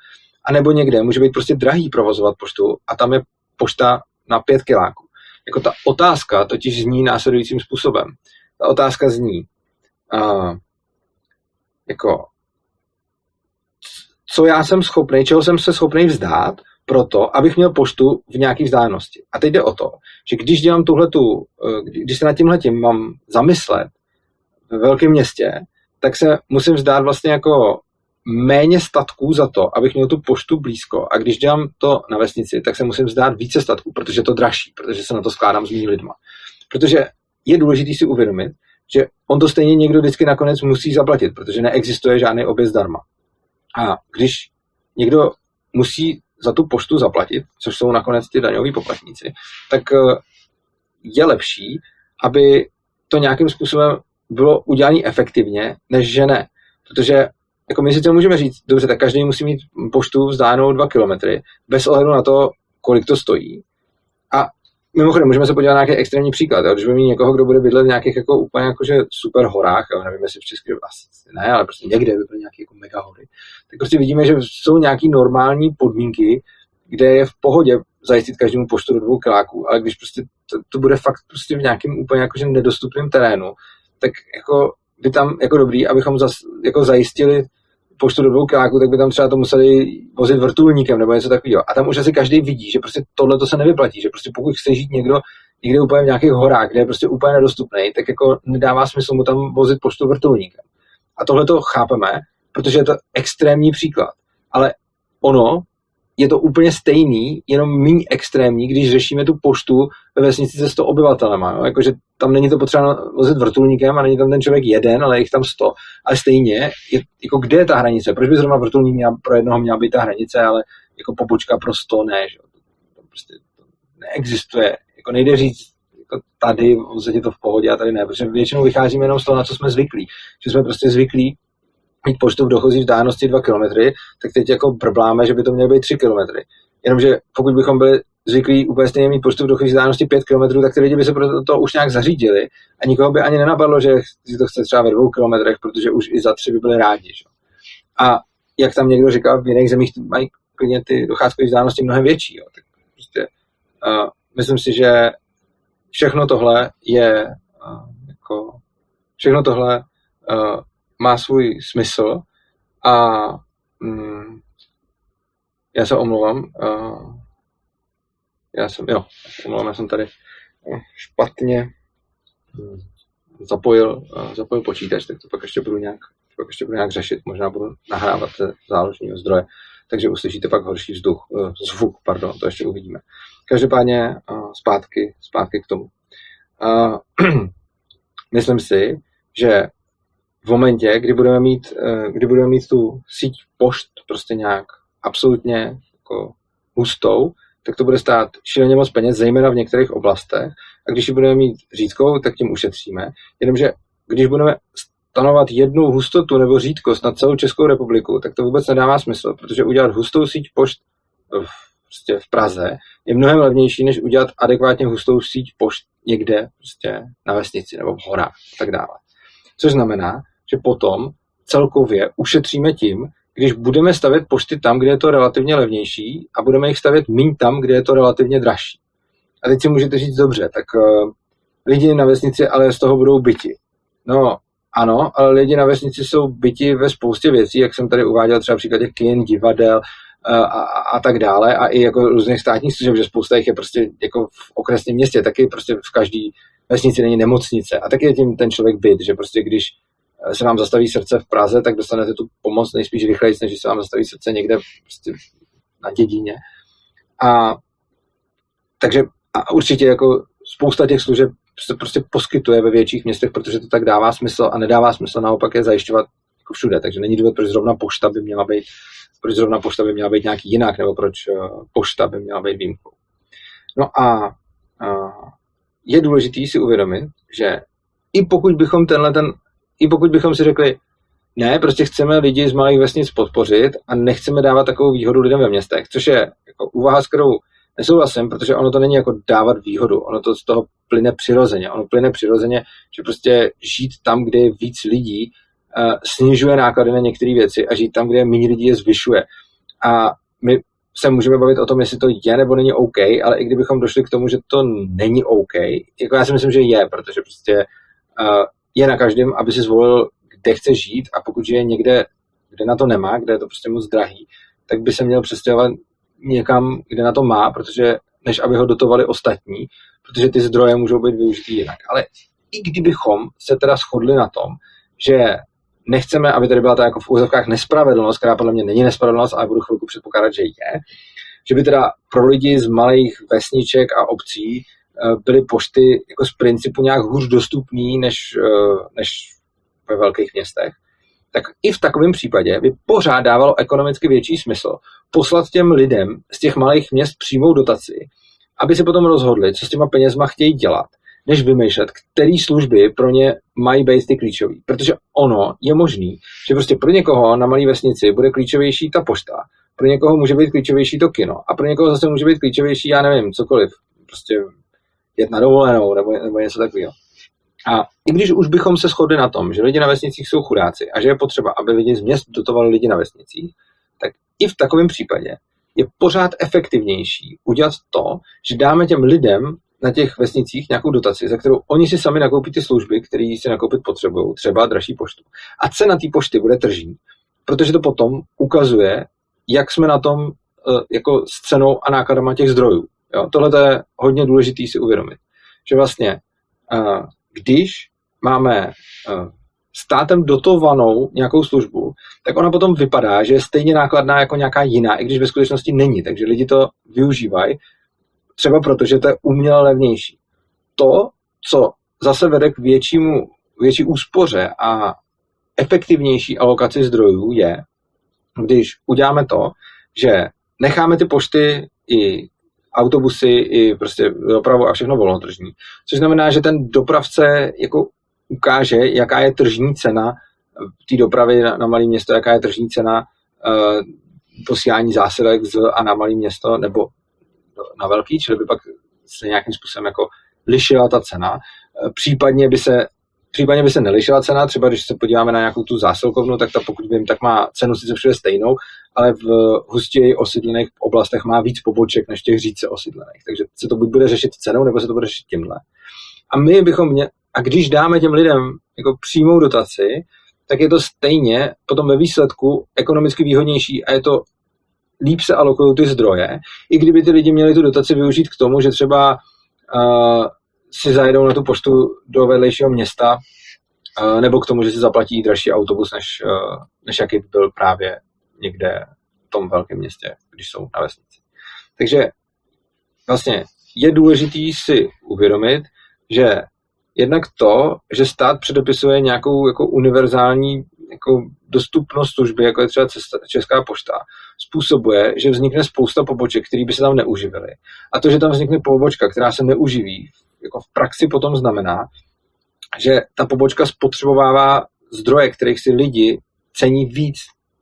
a nebo někde může být prostě drahý provozovat poštu a tam je pošta na pět kiláků. Jako ta otázka totiž zní následujícím způsobem. Ta otázka zní, uh, jako, co já jsem schopný, čeho jsem se schopný vzdát, proto, abych měl poštu v nějaké vzdálenosti. A teď jde o to, že když dělám tuhletu, když se nad tímhletím mám zamyslet ve velkém městě, tak se musím vzdát vlastně jako méně statků za to, abych měl tu poštu blízko. A když dělám to na vesnici, tak se musím zdát více statků, protože je to dražší, protože se na to skládám s mými lidma. Protože je důležité si uvědomit, že on to stejně někdo vždycky nakonec musí zaplatit, protože neexistuje žádný oběd zdarma. A když někdo musí za tu poštu zaplatit, což jsou nakonec ty daňoví poplatníci, tak eh, je lepší, aby to nějakým způsobem bylo udělané efektivně, než že ne. Protože jako my si to můžeme říct, dobře, tak každý musí mít poštu vzdálenou dva kilometry, bez ohledu na to, kolik to stojí. A mimochodem, můžeme se podívat na nějaký extrémní příklad. Jo? Když budeme mít někoho, kdo bude bydlet v nějakých jako úplně jakože super horách, jo? nevím, jestli v České asi ne, ale prostě někde by byly nějaké jako mega hory, tak prostě vidíme, že jsou nějaké normální podmínky, kde je v pohodě zajistit každému poštu do dvou kiláků, ale když prostě to, to bude fakt prostě v nějakém úplně jakože nedostupném terénu, tak jako by tam jako dobrý, abychom zas, jako zajistili poštu do dvou kiláků, tak by tam třeba to museli vozit vrtulníkem nebo něco takového. A tam už asi každý vidí, že prostě tohle to se nevyplatí, že prostě pokud chce žít někdo někde úplně v nějakých horách, kde je prostě úplně nedostupný, tak jako nedává smysl mu tam vozit poštu vrtulníkem. A tohle to chápeme, protože je to extrémní příklad. Ale ono je to úplně stejný, jenom méně extrémní, když řešíme tu poštu ve vesnici se 100 obyvatelema. Jo? Jakože tam není to potřeba vozit vrtulníkem a není tam ten člověk jeden, ale jich tam 100. Ale stejně, je, jako kde je ta hranice? Proč by zrovna vrtulník měl, pro jednoho měla být ta hranice, ale jako pobočka pro 100 ne. Že? To, prostě to neexistuje. Jako nejde říct, jako tady v to v pohodě a tady ne, protože většinou vycházíme jenom z toho, na co jsme zvyklí. Že jsme prostě zvyklí mít poštu v dochozí vzdálenosti 2 km, tak teď jako brbláme, že by to mělo být 3 km. Jenomže pokud bychom byli zvyklí úplně stejně mít poštu v dochozí vzdálenosti 5 km, tak ty lidi by se pro to už nějak zařídili a nikoho by ani nenapadlo, že si to chce třeba ve dvou kilometrech, protože už i za tři by byli rádi. Že? A jak tam někdo říkal, v jiných zemích mají klidně ty docházkové vzdálenosti mnohem větší. Jo. Tak prostě, uh, myslím si, že všechno tohle je uh, jako, všechno tohle uh, má svůj smysl a mm, já se omlouvám. Uh, já jsem, jo, omlouvám, já jsem tady špatně zapojil, zapojil počítač, tak to pak ještě budu nějak, pak ještě budu nějak řešit. Možná budu nahrávat záložního zdroje, takže uslyšíte pak horší vzduch, zvuk, pardon, to ještě uvidíme. Každopádně zpátky, zpátky k tomu. Myslím si, že v momentě, kdy budeme mít, kdy budeme mít tu síť pošt prostě nějak absolutně jako hustou, tak to bude stát šíleně moc peněz, zejména v některých oblastech. A když ji budeme mít řídkou, tak tím ušetříme. Jenomže když budeme stanovat jednu hustotu nebo řídkost na celou Českou republiku, tak to vůbec nedává smysl, protože udělat hustou síť pošt v, prostě v Praze je mnohem levnější, než udělat adekvátně hustou síť pošt někde prostě na vesnici nebo v horách a tak dále. Což znamená, že potom celkově ušetříme tím, když budeme stavět pošty tam, kde je to relativně levnější a budeme jich stavět míň tam, kde je to relativně dražší. A teď si můžete říct, dobře, tak uh, lidi na vesnici ale z toho budou byti. No, ano, ale lidi na vesnici jsou byti ve spoustě věcí, jak jsem tady uváděl třeba příklad těch kin, divadel uh, a, a, tak dále a i jako různých státních služeb, že spousta jich je prostě jako v okresním městě, taky prostě v každý vesnici není nemocnice a taky je tím ten člověk byt, že prostě když se vám zastaví srdce v Praze, tak dostanete tu pomoc nejspíš rychleji, než se vám zastaví srdce někde prostě na dědině. A takže a určitě jako spousta těch služeb se prostě poskytuje ve větších městech, protože to tak dává smysl a nedává smysl naopak je zajišťovat jako všude. Takže není důvod, proč zrovna pošta by měla být, proč zrovna pošta by měla být nějak jinak, nebo proč uh, pošta by měla být výjimkou. No a uh, je důležité si uvědomit, že i pokud bychom tenhle ten i pokud bychom si řekli, ne, prostě chceme lidi z malých vesnic podpořit a nechceme dávat takovou výhodu lidem ve městech, což je jako úvaha, s kterou nesouhlasím, protože ono to není jako dávat výhodu, ono to z toho plyne přirozeně. Ono plyne přirozeně, že prostě žít tam, kde je víc lidí, uh, snižuje náklady na některé věci a žít tam, kde je méně lidí, je zvyšuje. A my se můžeme bavit o tom, jestli to je nebo není OK, ale i kdybychom došli k tomu, že to není OK, jako já si myslím, že je, protože prostě uh, je na každém, aby si zvolil, kde chce žít a pokud žije někde, kde na to nemá, kde je to prostě moc drahý, tak by se měl přestěhovat někam, kde na to má, protože než aby ho dotovali ostatní, protože ty zdroje můžou být využitý jinak. Ale i kdybychom se teda shodli na tom, že nechceme, aby tady byla ta jako v úzovkách nespravedlnost, která podle mě není nespravedlnost, ale budu chvilku předpokládat, že je, že by teda pro lidi z malých vesniček a obcí byly pošty jako z principu nějak hůř dostupný než, eh, než ve velkých městech, tak i v takovém případě by pořád dávalo ekonomicky větší smysl poslat těm lidem z těch malých měst přímou dotaci, aby se potom rozhodli, co s těma penězma chtějí dělat, než vymýšlet, které služby pro ně mají být ty klíčové. Protože ono je možný, že prostě pro někoho na malé vesnici bude klíčovější ta pošta, pro někoho může být klíčovější to kino a pro někoho zase může být klíčovější, já nevím, cokoliv. Prostě jet na dovolenou nebo, nebo něco takového. A i když už bychom se shodli na tom, že lidi na vesnicích jsou chudáci a že je potřeba, aby lidi z měst dotovali lidi na vesnicích, tak i v takovém případě je pořád efektivnější udělat to, že dáme těm lidem na těch vesnicích nějakou dotaci, za kterou oni si sami nakoupí ty služby, které si nakoupit potřebují, třeba dražší poštu. A cena té pošty bude tržní, protože to potom ukazuje, jak jsme na tom eh, jako s cenou a nákladama těch zdrojů. Tohle je hodně důležité si uvědomit. Že vlastně, uh, když máme uh, státem dotovanou nějakou službu, tak ona potom vypadá, že je stejně nákladná jako nějaká jiná, i když ve skutečnosti není. Takže lidi to využívají, třeba proto, že to je uměle levnější. To, co zase vede k většímu, větší úspoře a efektivnější alokaci zdrojů, je, když uděláme to, že necháme ty pošty i autobusy i prostě dopravu a všechno volnotržní. Což znamená, že ten dopravce jako ukáže, jaká je tržní cena té dopravy na, na malé město, jaká je tržní cena uh, posílání zásilek z a na malé město nebo na velký, čili by pak se nějakým způsobem jako lišila ta cena. Eh, případně by se Případně by se nelišila cena, třeba když se podíváme na nějakou tu zásilkovnu, tak ta pokud vím, tak má cenu sice všude stejnou, ale v hustěji osídlených oblastech má víc poboček než těch říce osídlených. Takže se to buď bude řešit cenou, nebo se to bude řešit tímhle. A my bychom mě, a když dáme těm lidem jako přímou dotaci, tak je to stejně potom ve výsledku ekonomicky výhodnější a je to líp se alokují ty zdroje, i kdyby ty lidi měli tu dotaci využít k tomu, že třeba uh, si zajedou na tu poštu do vedlejšího města, nebo k tomu, že si zaplatí dražší autobus, než, než jaký byl právě někde v tom velkém městě, když jsou na vesnici. Takže vlastně je důležitý si uvědomit, že jednak to, že stát předepisuje nějakou jako univerzální jako dostupnost služby, jako je třeba Česká pošta, způsobuje, že vznikne spousta poboček, které by se tam neuživily. A to, že tam vznikne pobočka, která se neuživí, jako v praxi potom znamená, že ta pobočka spotřebovává zdroje, kterých si lidi cení víc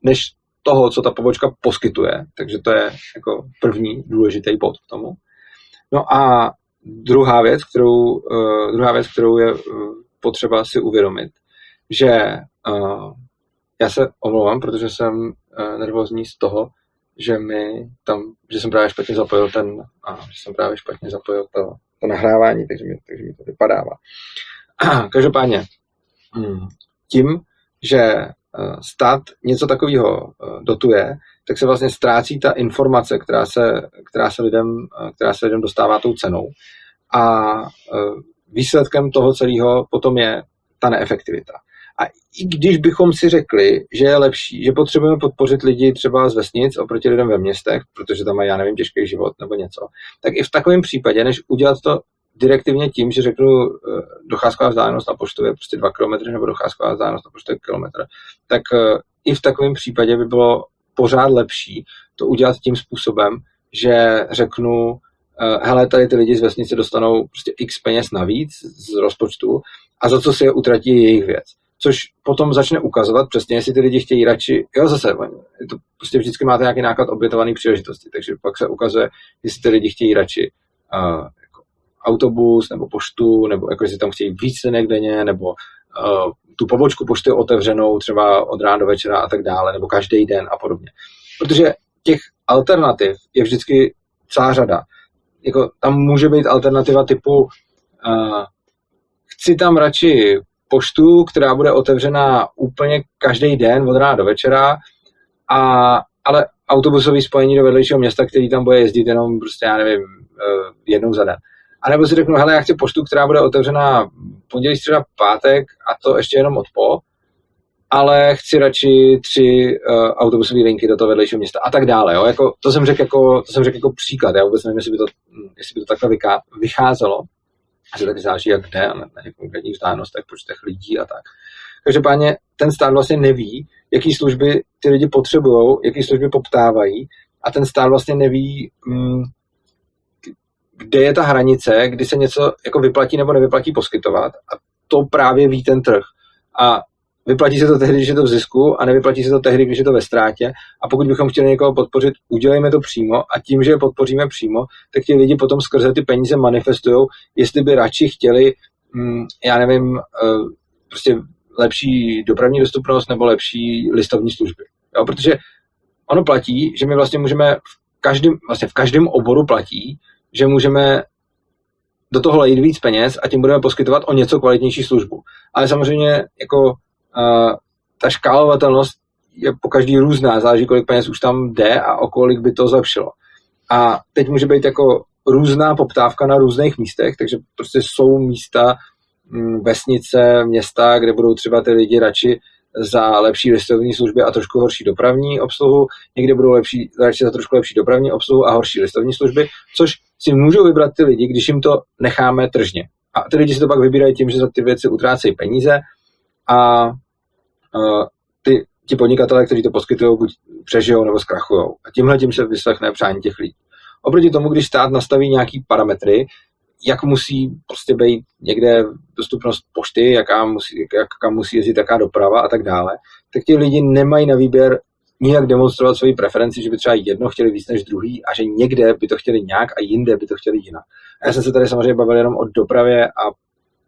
než toho, co ta pobočka poskytuje. Takže to je jako první důležitý bod k tomu. No a druhá věc, kterou, uh, druhá věc, kterou je uh, potřeba si uvědomit, že uh, já se omlouvám, protože jsem uh, nervózní z toho, že mi tam, že jsem právě špatně zapojil ten, uh, že jsem právě špatně zapojil to, to nahrávání, takže mi, takže mi to vypadává. Každopádně, hm, tím, že stát něco takového dotuje, tak se vlastně ztrácí ta informace, která se, která se, lidem, která se lidem dostává tou cenou. A výsledkem toho celého potom je ta neefektivita. A i když bychom si řekli, že je lepší, že potřebujeme podpořit lidi třeba z vesnic oproti lidem ve městech, protože tam mají, já nevím, těžký život nebo něco, tak i v takovém případě, než udělat to direktivně tím, že řeknu, e, docházková vzdálenost na poštu je prostě 2 km nebo docházková vzdálenost na poštu je kilometr, tak e, i v takovém případě by bylo pořád lepší to udělat tím způsobem, že řeknu, eh, hele, tady ty lidi z vesnice dostanou prostě x peněz navíc z rozpočtu a za co si je utratí jejich věc. Což potom začne ukazovat přesně, jestli ty lidi chtějí radši, jo zase, to prostě vždycky máte nějaký náklad obětovaný příležitosti, takže pak se ukazuje, jestli ty lidi chtějí radši uh, jako autobus nebo poštu, nebo jako jestli tam chtějí víc denně, nebo uh, tu pobočku pošty otevřenou třeba od rána do večera a tak dále, nebo každý den a podobně. Protože těch alternativ je vždycky celá řada. Jako, tam může být alternativa typu uh, chci tam radši poštu, která bude otevřená úplně každý den od rána do večera, a, ale autobusový spojení do vedlejšího města, který tam bude jezdit jenom prostě, já nevím, uh, jednou za den. A nebo si řeknu, hele, já chci poštu, která bude otevřená pondělí, středa, pátek a to ještě jenom od po, ale chci radši tři uh, autobusové linky do toho vedlejšího města a tak dále. Jo? Jako, to jsem řekl jako, řekl jako příklad. Já vůbec nevím, jestli by to, jestli by to takhle vyká, vycházelo. Že tady záleží jak kde, na, na těch konkrétních vzdálenostech, počtech lidí a tak. Každopádně ten stát vlastně neví, jaký služby ty lidi potřebují, jaký služby poptávají a ten stát vlastně neví, mm, kde je ta hranice, kdy se něco jako vyplatí nebo nevyplatí poskytovat a to právě ví ten trh. A vyplatí se to tehdy, když je to v zisku a nevyplatí se to tehdy, když je to ve ztrátě. A pokud bychom chtěli někoho podpořit, udělejme to přímo a tím, že je podpoříme přímo, tak ti lidi potom skrze ty peníze manifestují, jestli by radši chtěli, mm, já nevím, eh, prostě lepší dopravní dostupnost nebo lepší listovní služby. Jo, protože ono platí, že my vlastně můžeme v každém, vlastně v každém oboru platí, že můžeme do toho lejít víc peněz a tím budeme poskytovat o něco kvalitnější službu. Ale samozřejmě jako ta škálovatelnost je po každý různá, záleží, kolik peněz už tam jde a o kolik by to zlepšilo. A teď může být jako různá poptávka na různých místech, takže prostě jsou místa, mm, vesnice, města, kde budou třeba ty lidi radši za lepší listovní služby a trošku horší dopravní obsluhu, někde budou lepší, radši za trošku lepší dopravní obsluhu a horší listovní služby, což si můžou vybrat ty lidi, když jim to necháme tržně. A ty lidi si to pak vybírají tím, že za ty věci utrácejí peníze a, a ty, ti podnikatelé, kteří to poskytují, buď přežijou nebo zkrachují. A tímhle tím se vyslechne přání těch lidí. Oproti tomu, když stát nastaví nějaký parametry, jak musí prostě být někde dostupnost pošty, jaká musí, jaká musí jezdit jaká doprava a tak dále, tak ti lidi nemají na výběr nijak demonstrovat svoji preferenci, že by třeba jedno chtěli víc než druhý a že někde by to chtěli nějak a jinde by to chtěli jinak. A já jsem se tady samozřejmě bavil jenom o dopravě a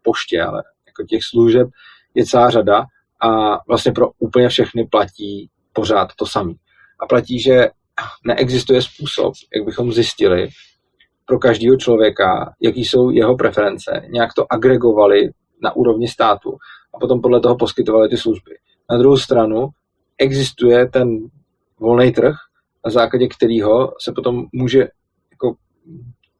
poště, ale jako těch služeb je celá řada a vlastně pro úplně všechny platí pořád to samé. A platí, že neexistuje způsob, jak bychom zjistili, pro každého člověka, jaký jsou jeho preference, nějak to agregovali na úrovni státu a potom podle toho poskytovali ty služby. Na druhou stranu existuje ten volný trh, na základě kterého se potom může jako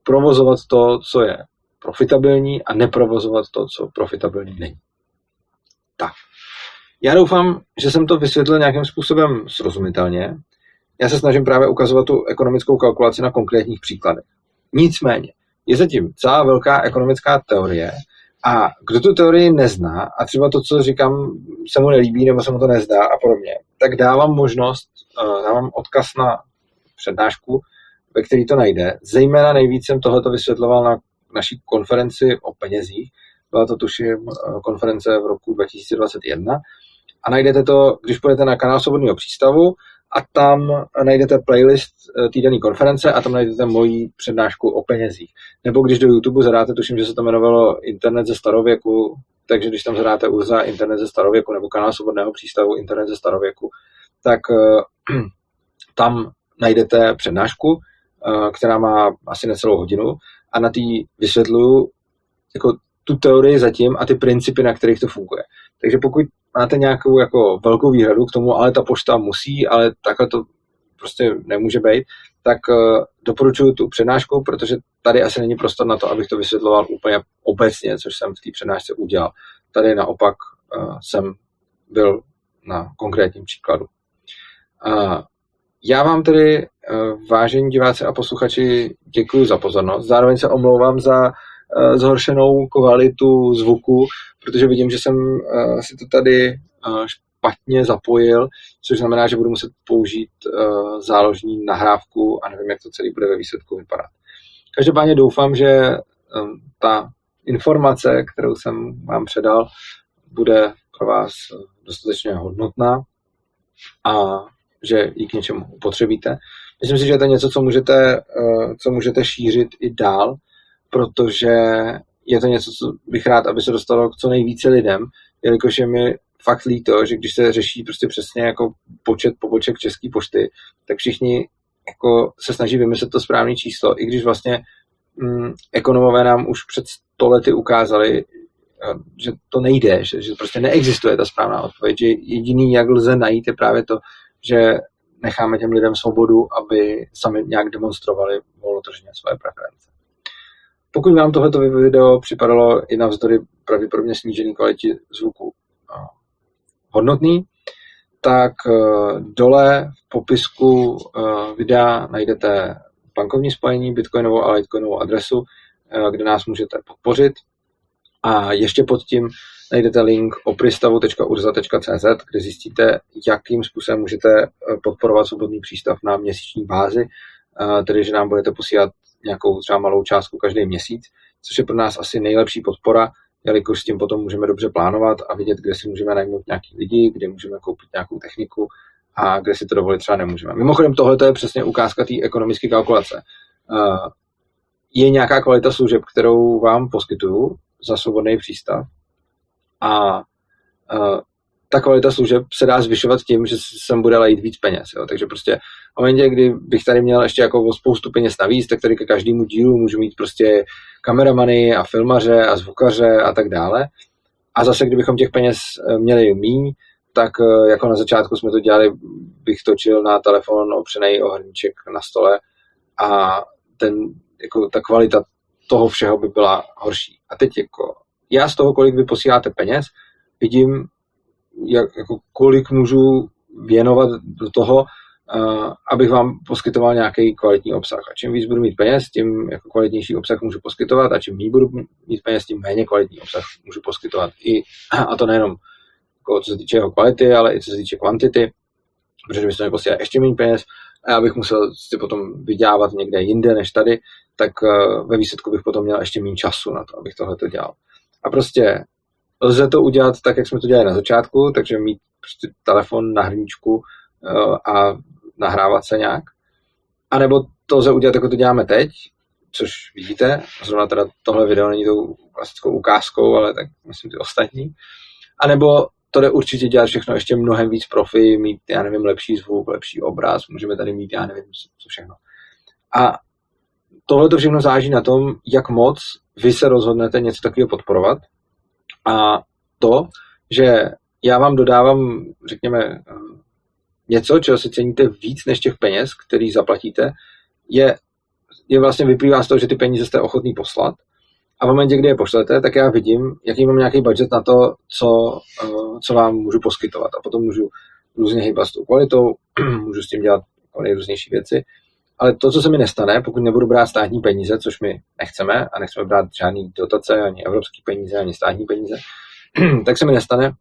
provozovat to, co je. profitabilní a neprovozovat to, co profitabilní není. Tak. Já doufám, že jsem to vysvětlil nějakým způsobem srozumitelně. Já se snažím právě ukazovat tu ekonomickou kalkulaci na konkrétních příkladech. Nicméně, je zatím celá velká ekonomická teorie a kdo tu teorii nezná a třeba to, co říkám, se mu nelíbí nebo se mu to nezdá a podobně, tak dávám možnost, eh, dávám odkaz na přednášku, ve který to najde. Zejména nejvíc jsem tohleto vysvětloval na naší konferenci o penězích. Byla to tuším eh, konference v roku 2021. A najdete to, když půjdete na kanál Svobodného přístavu a tam najdete playlist eh, týdenní konference a tam najdete moji přednášku o penězích. Nebo když do YouTube zadáte, tuším, že se to jmenovalo Internet ze starověku, takže když tam zadáte Urza Internet ze starověku nebo kanál Svobodného přístavu Internet ze starověku, tak uh, tam najdete přednášku, uh, která má asi necelou hodinu a na té vysvětluju jako tu teorii zatím a ty principy, na kterých to funguje. Takže pokud máte nějakou jako velkou výhradu k tomu, ale ta pošta musí, ale takhle to prostě nemůže být, tak uh, doporučuji tu přednášku, protože tady asi není prostor na to, abych to vysvětloval úplně obecně, což jsem v té přednášce udělal. Tady naopak uh, jsem byl na konkrétním příkladu. Já vám tedy, vážení diváci a posluchači, děkuji za pozornost. Zároveň se omlouvám za zhoršenou kvalitu zvuku, protože vidím, že jsem si to tady špatně zapojil, což znamená, že budu muset použít záložní nahrávku a nevím, jak to celý bude ve výsledku vypadat. Každopádně doufám, že ta informace, kterou jsem vám předal, bude pro vás dostatečně hodnotná a že ji k něčemu potřebíte. Myslím si, že to je něco, co můžete, eh, co můžete šířit i dál, protože je to něco, co bych rád, aby se dostalo k co nejvíce lidem, jelikož je mi fakt líto, že když se řeší prostě přesně jako počet poboček České pošty, tak všichni jako se snaží vymyslet to správné číslo, i když vlastně mm, ekonomové nám už před sto lety ukázali, eh, že to nejde, že, že prostě neexistuje ta správná odpověď, že jediný, jak lze najít, je právě to, že necháme těm lidem svobodu, aby sami nějak demonstrovali volnotržně svoje preference. Pokud vám tohleto video připadalo i navzdory pravděpodobně snížené kvalitě zvuku hodnotný, tak eh, dole v popisku eh, videa najdete bankovní spojení, bitcoinovou a litecoinovou adresu, eh, kde nás můžete podpořit. A ještě pod tím najdete link opristavu.urza.cz, kde zjistíte, jakým způsobem můžete podporovat svobodný přístav na měsíční bázi, tedy že nám budete posílat nějakou třeba malou částku každý měsíc, což je pro nás asi nejlepší podpora, jelikož s tím potom můžeme dobře plánovat a vidět, kde si můžeme najmout nějaký lidi, kde můžeme koupit nějakou techniku a kde si to dovolit třeba nemůžeme. Mimochodem, tohle je přesně ukázka té ekonomické kalkulace. Eh, je nějaká kvalita služeb, kterou vám poskytuju za svobodný přístav a uh, ta kvalita služeb se dá zvyšovat tím, že sem bude lejít víc peněz. Jo. Takže prostě v momentě, kdy bych tady měl ještě jako spoustu peněz navíc, tak tady ke každému dílu můžu mít prostě kameramany a filmaře a zvukaře a tak dále. A zase, kdybychom těch peněz e, měli míň, tak e, jako na začátku jsme to dělali, bych točil na telefon opřený o hrníček na stole a ten, jako ta kvalita toho všeho by byla horší. A teď jako já z toho, kolik vy posíláte peněz, vidím, jak, jako kolik můžu věnovat do toho, abych vám poskytoval nějaký kvalitní obsah. A čím víc budu mít peněz, tím jako kvalitnější obsah můžu poskytovat a čím méně budu mít peněz, tím méně kvalitní obsah můžu poskytovat. I, a to nejenom jako, co se týče jeho kvality, ale i co se týče kvantity, protože byste mi posílali ještě méně peněz a já bych musel si potom vydělávat někde jinde než tady, tak uh, ve výsledku bych potom měl ještě méně času na to, abych tohle to dělal. A prostě lze to udělat tak, jak jsme to dělali na začátku, takže mít prostě telefon na hrníčku eh, a nahrávat se nějak. A nebo to lze udělat, jako to děláme teď, což vidíte, zrovna teda tohle video není tou klasickou ukázkou, ale tak myslím ty ostatní. A nebo to jde určitě dělat všechno ještě mnohem víc profi, mít, já nevím, lepší zvuk, lepší obraz, můžeme tady mít, já nevím, co všechno. A tohle to všechno záží na tom, jak moc vy se rozhodnete něco takového podporovat a to, že já vám dodávám, řekněme, něco, čeho si ceníte víc než těch peněz, který zaplatíte, je, je vlastně vyplývá z toho, že ty peníze jste ochotný poslat A v momentě, kdy je pošlete, tak já vidím, jaký mám nějaký budget na to, co, uh, co vám můžu poskytovat. A potom můžu různě hýbat s tou kvalitou, můžu s tím dělat nejrůznější věci. Ale to, co se mi nestane, pokud nebudu brát státní peníze, což my nechceme, a nechceme brát žádný dotace, ani evropské peníze, ani státní peníze, tak se mi nestane,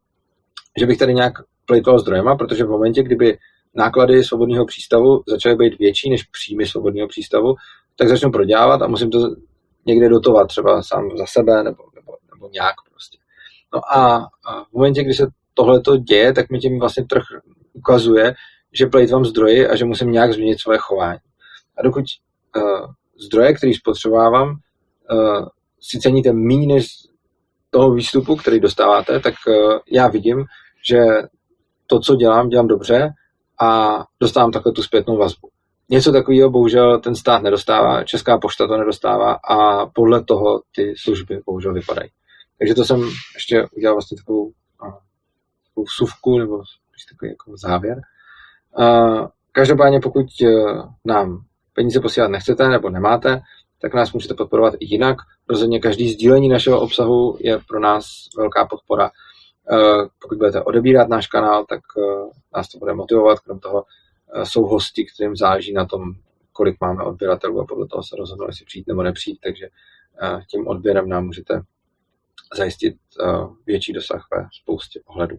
že bych tady nějak plejtoval zdrojema, protože v momentě, kdyby náklady svobodného přístavu začaly být větší než příjmy svobodného přístavu, tak začnu prodělávat a musím to někde dotovat, třeba sám za sebe nebo, nebo, nebo nějak prostě. No a, v momentě, kdy se tohle to děje, tak mi tím vlastně trh ukazuje, že plejtvám zdroji a že musím nějak změnit své chování. A dokud uh, zdroje, který spotřebovávám, uh, si ceníte méně než toho výstupu, který dostáváte, tak uh, já vidím, že to, co dělám, dělám dobře a dostávám takhle tu zpětnou vazbu. Něco takového bohužel ten stát nedostává, Česká pošta to nedostává a podle toho ty služby bohužel vypadají. Takže to jsem ještě udělal vlastně takovou, takovou suvku nebo takový jako závěr. Každopádně pokud nám peníze posílat nechcete nebo nemáte, tak nás můžete podporovat i jinak. Rozhodně každý sdílení našeho obsahu je pro nás velká podpora. Eh, pokud budete odebírat náš kanál, tak eh, nás to bude motivovat. Krom toho eh, jsou hosti, kterým záleží na tom, kolik máme odběratelů a podle toho se rozhodnou, jestli přijít nebo nepřijít, takže tím odběrem nám můžete zajistit větší dosah ve spoustě ohledů.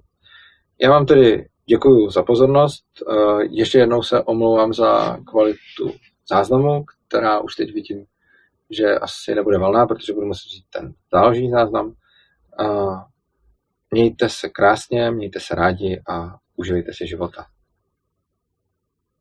Já vám tedy děkuji za pozornost. Ještě jednou se omlouvám za kvalitu záznamu, která už teď vidím, že asi nebude valná, protože budu muset říct ten záložní záznam. Mějte se krásně, mějte se rádi a užijte si života.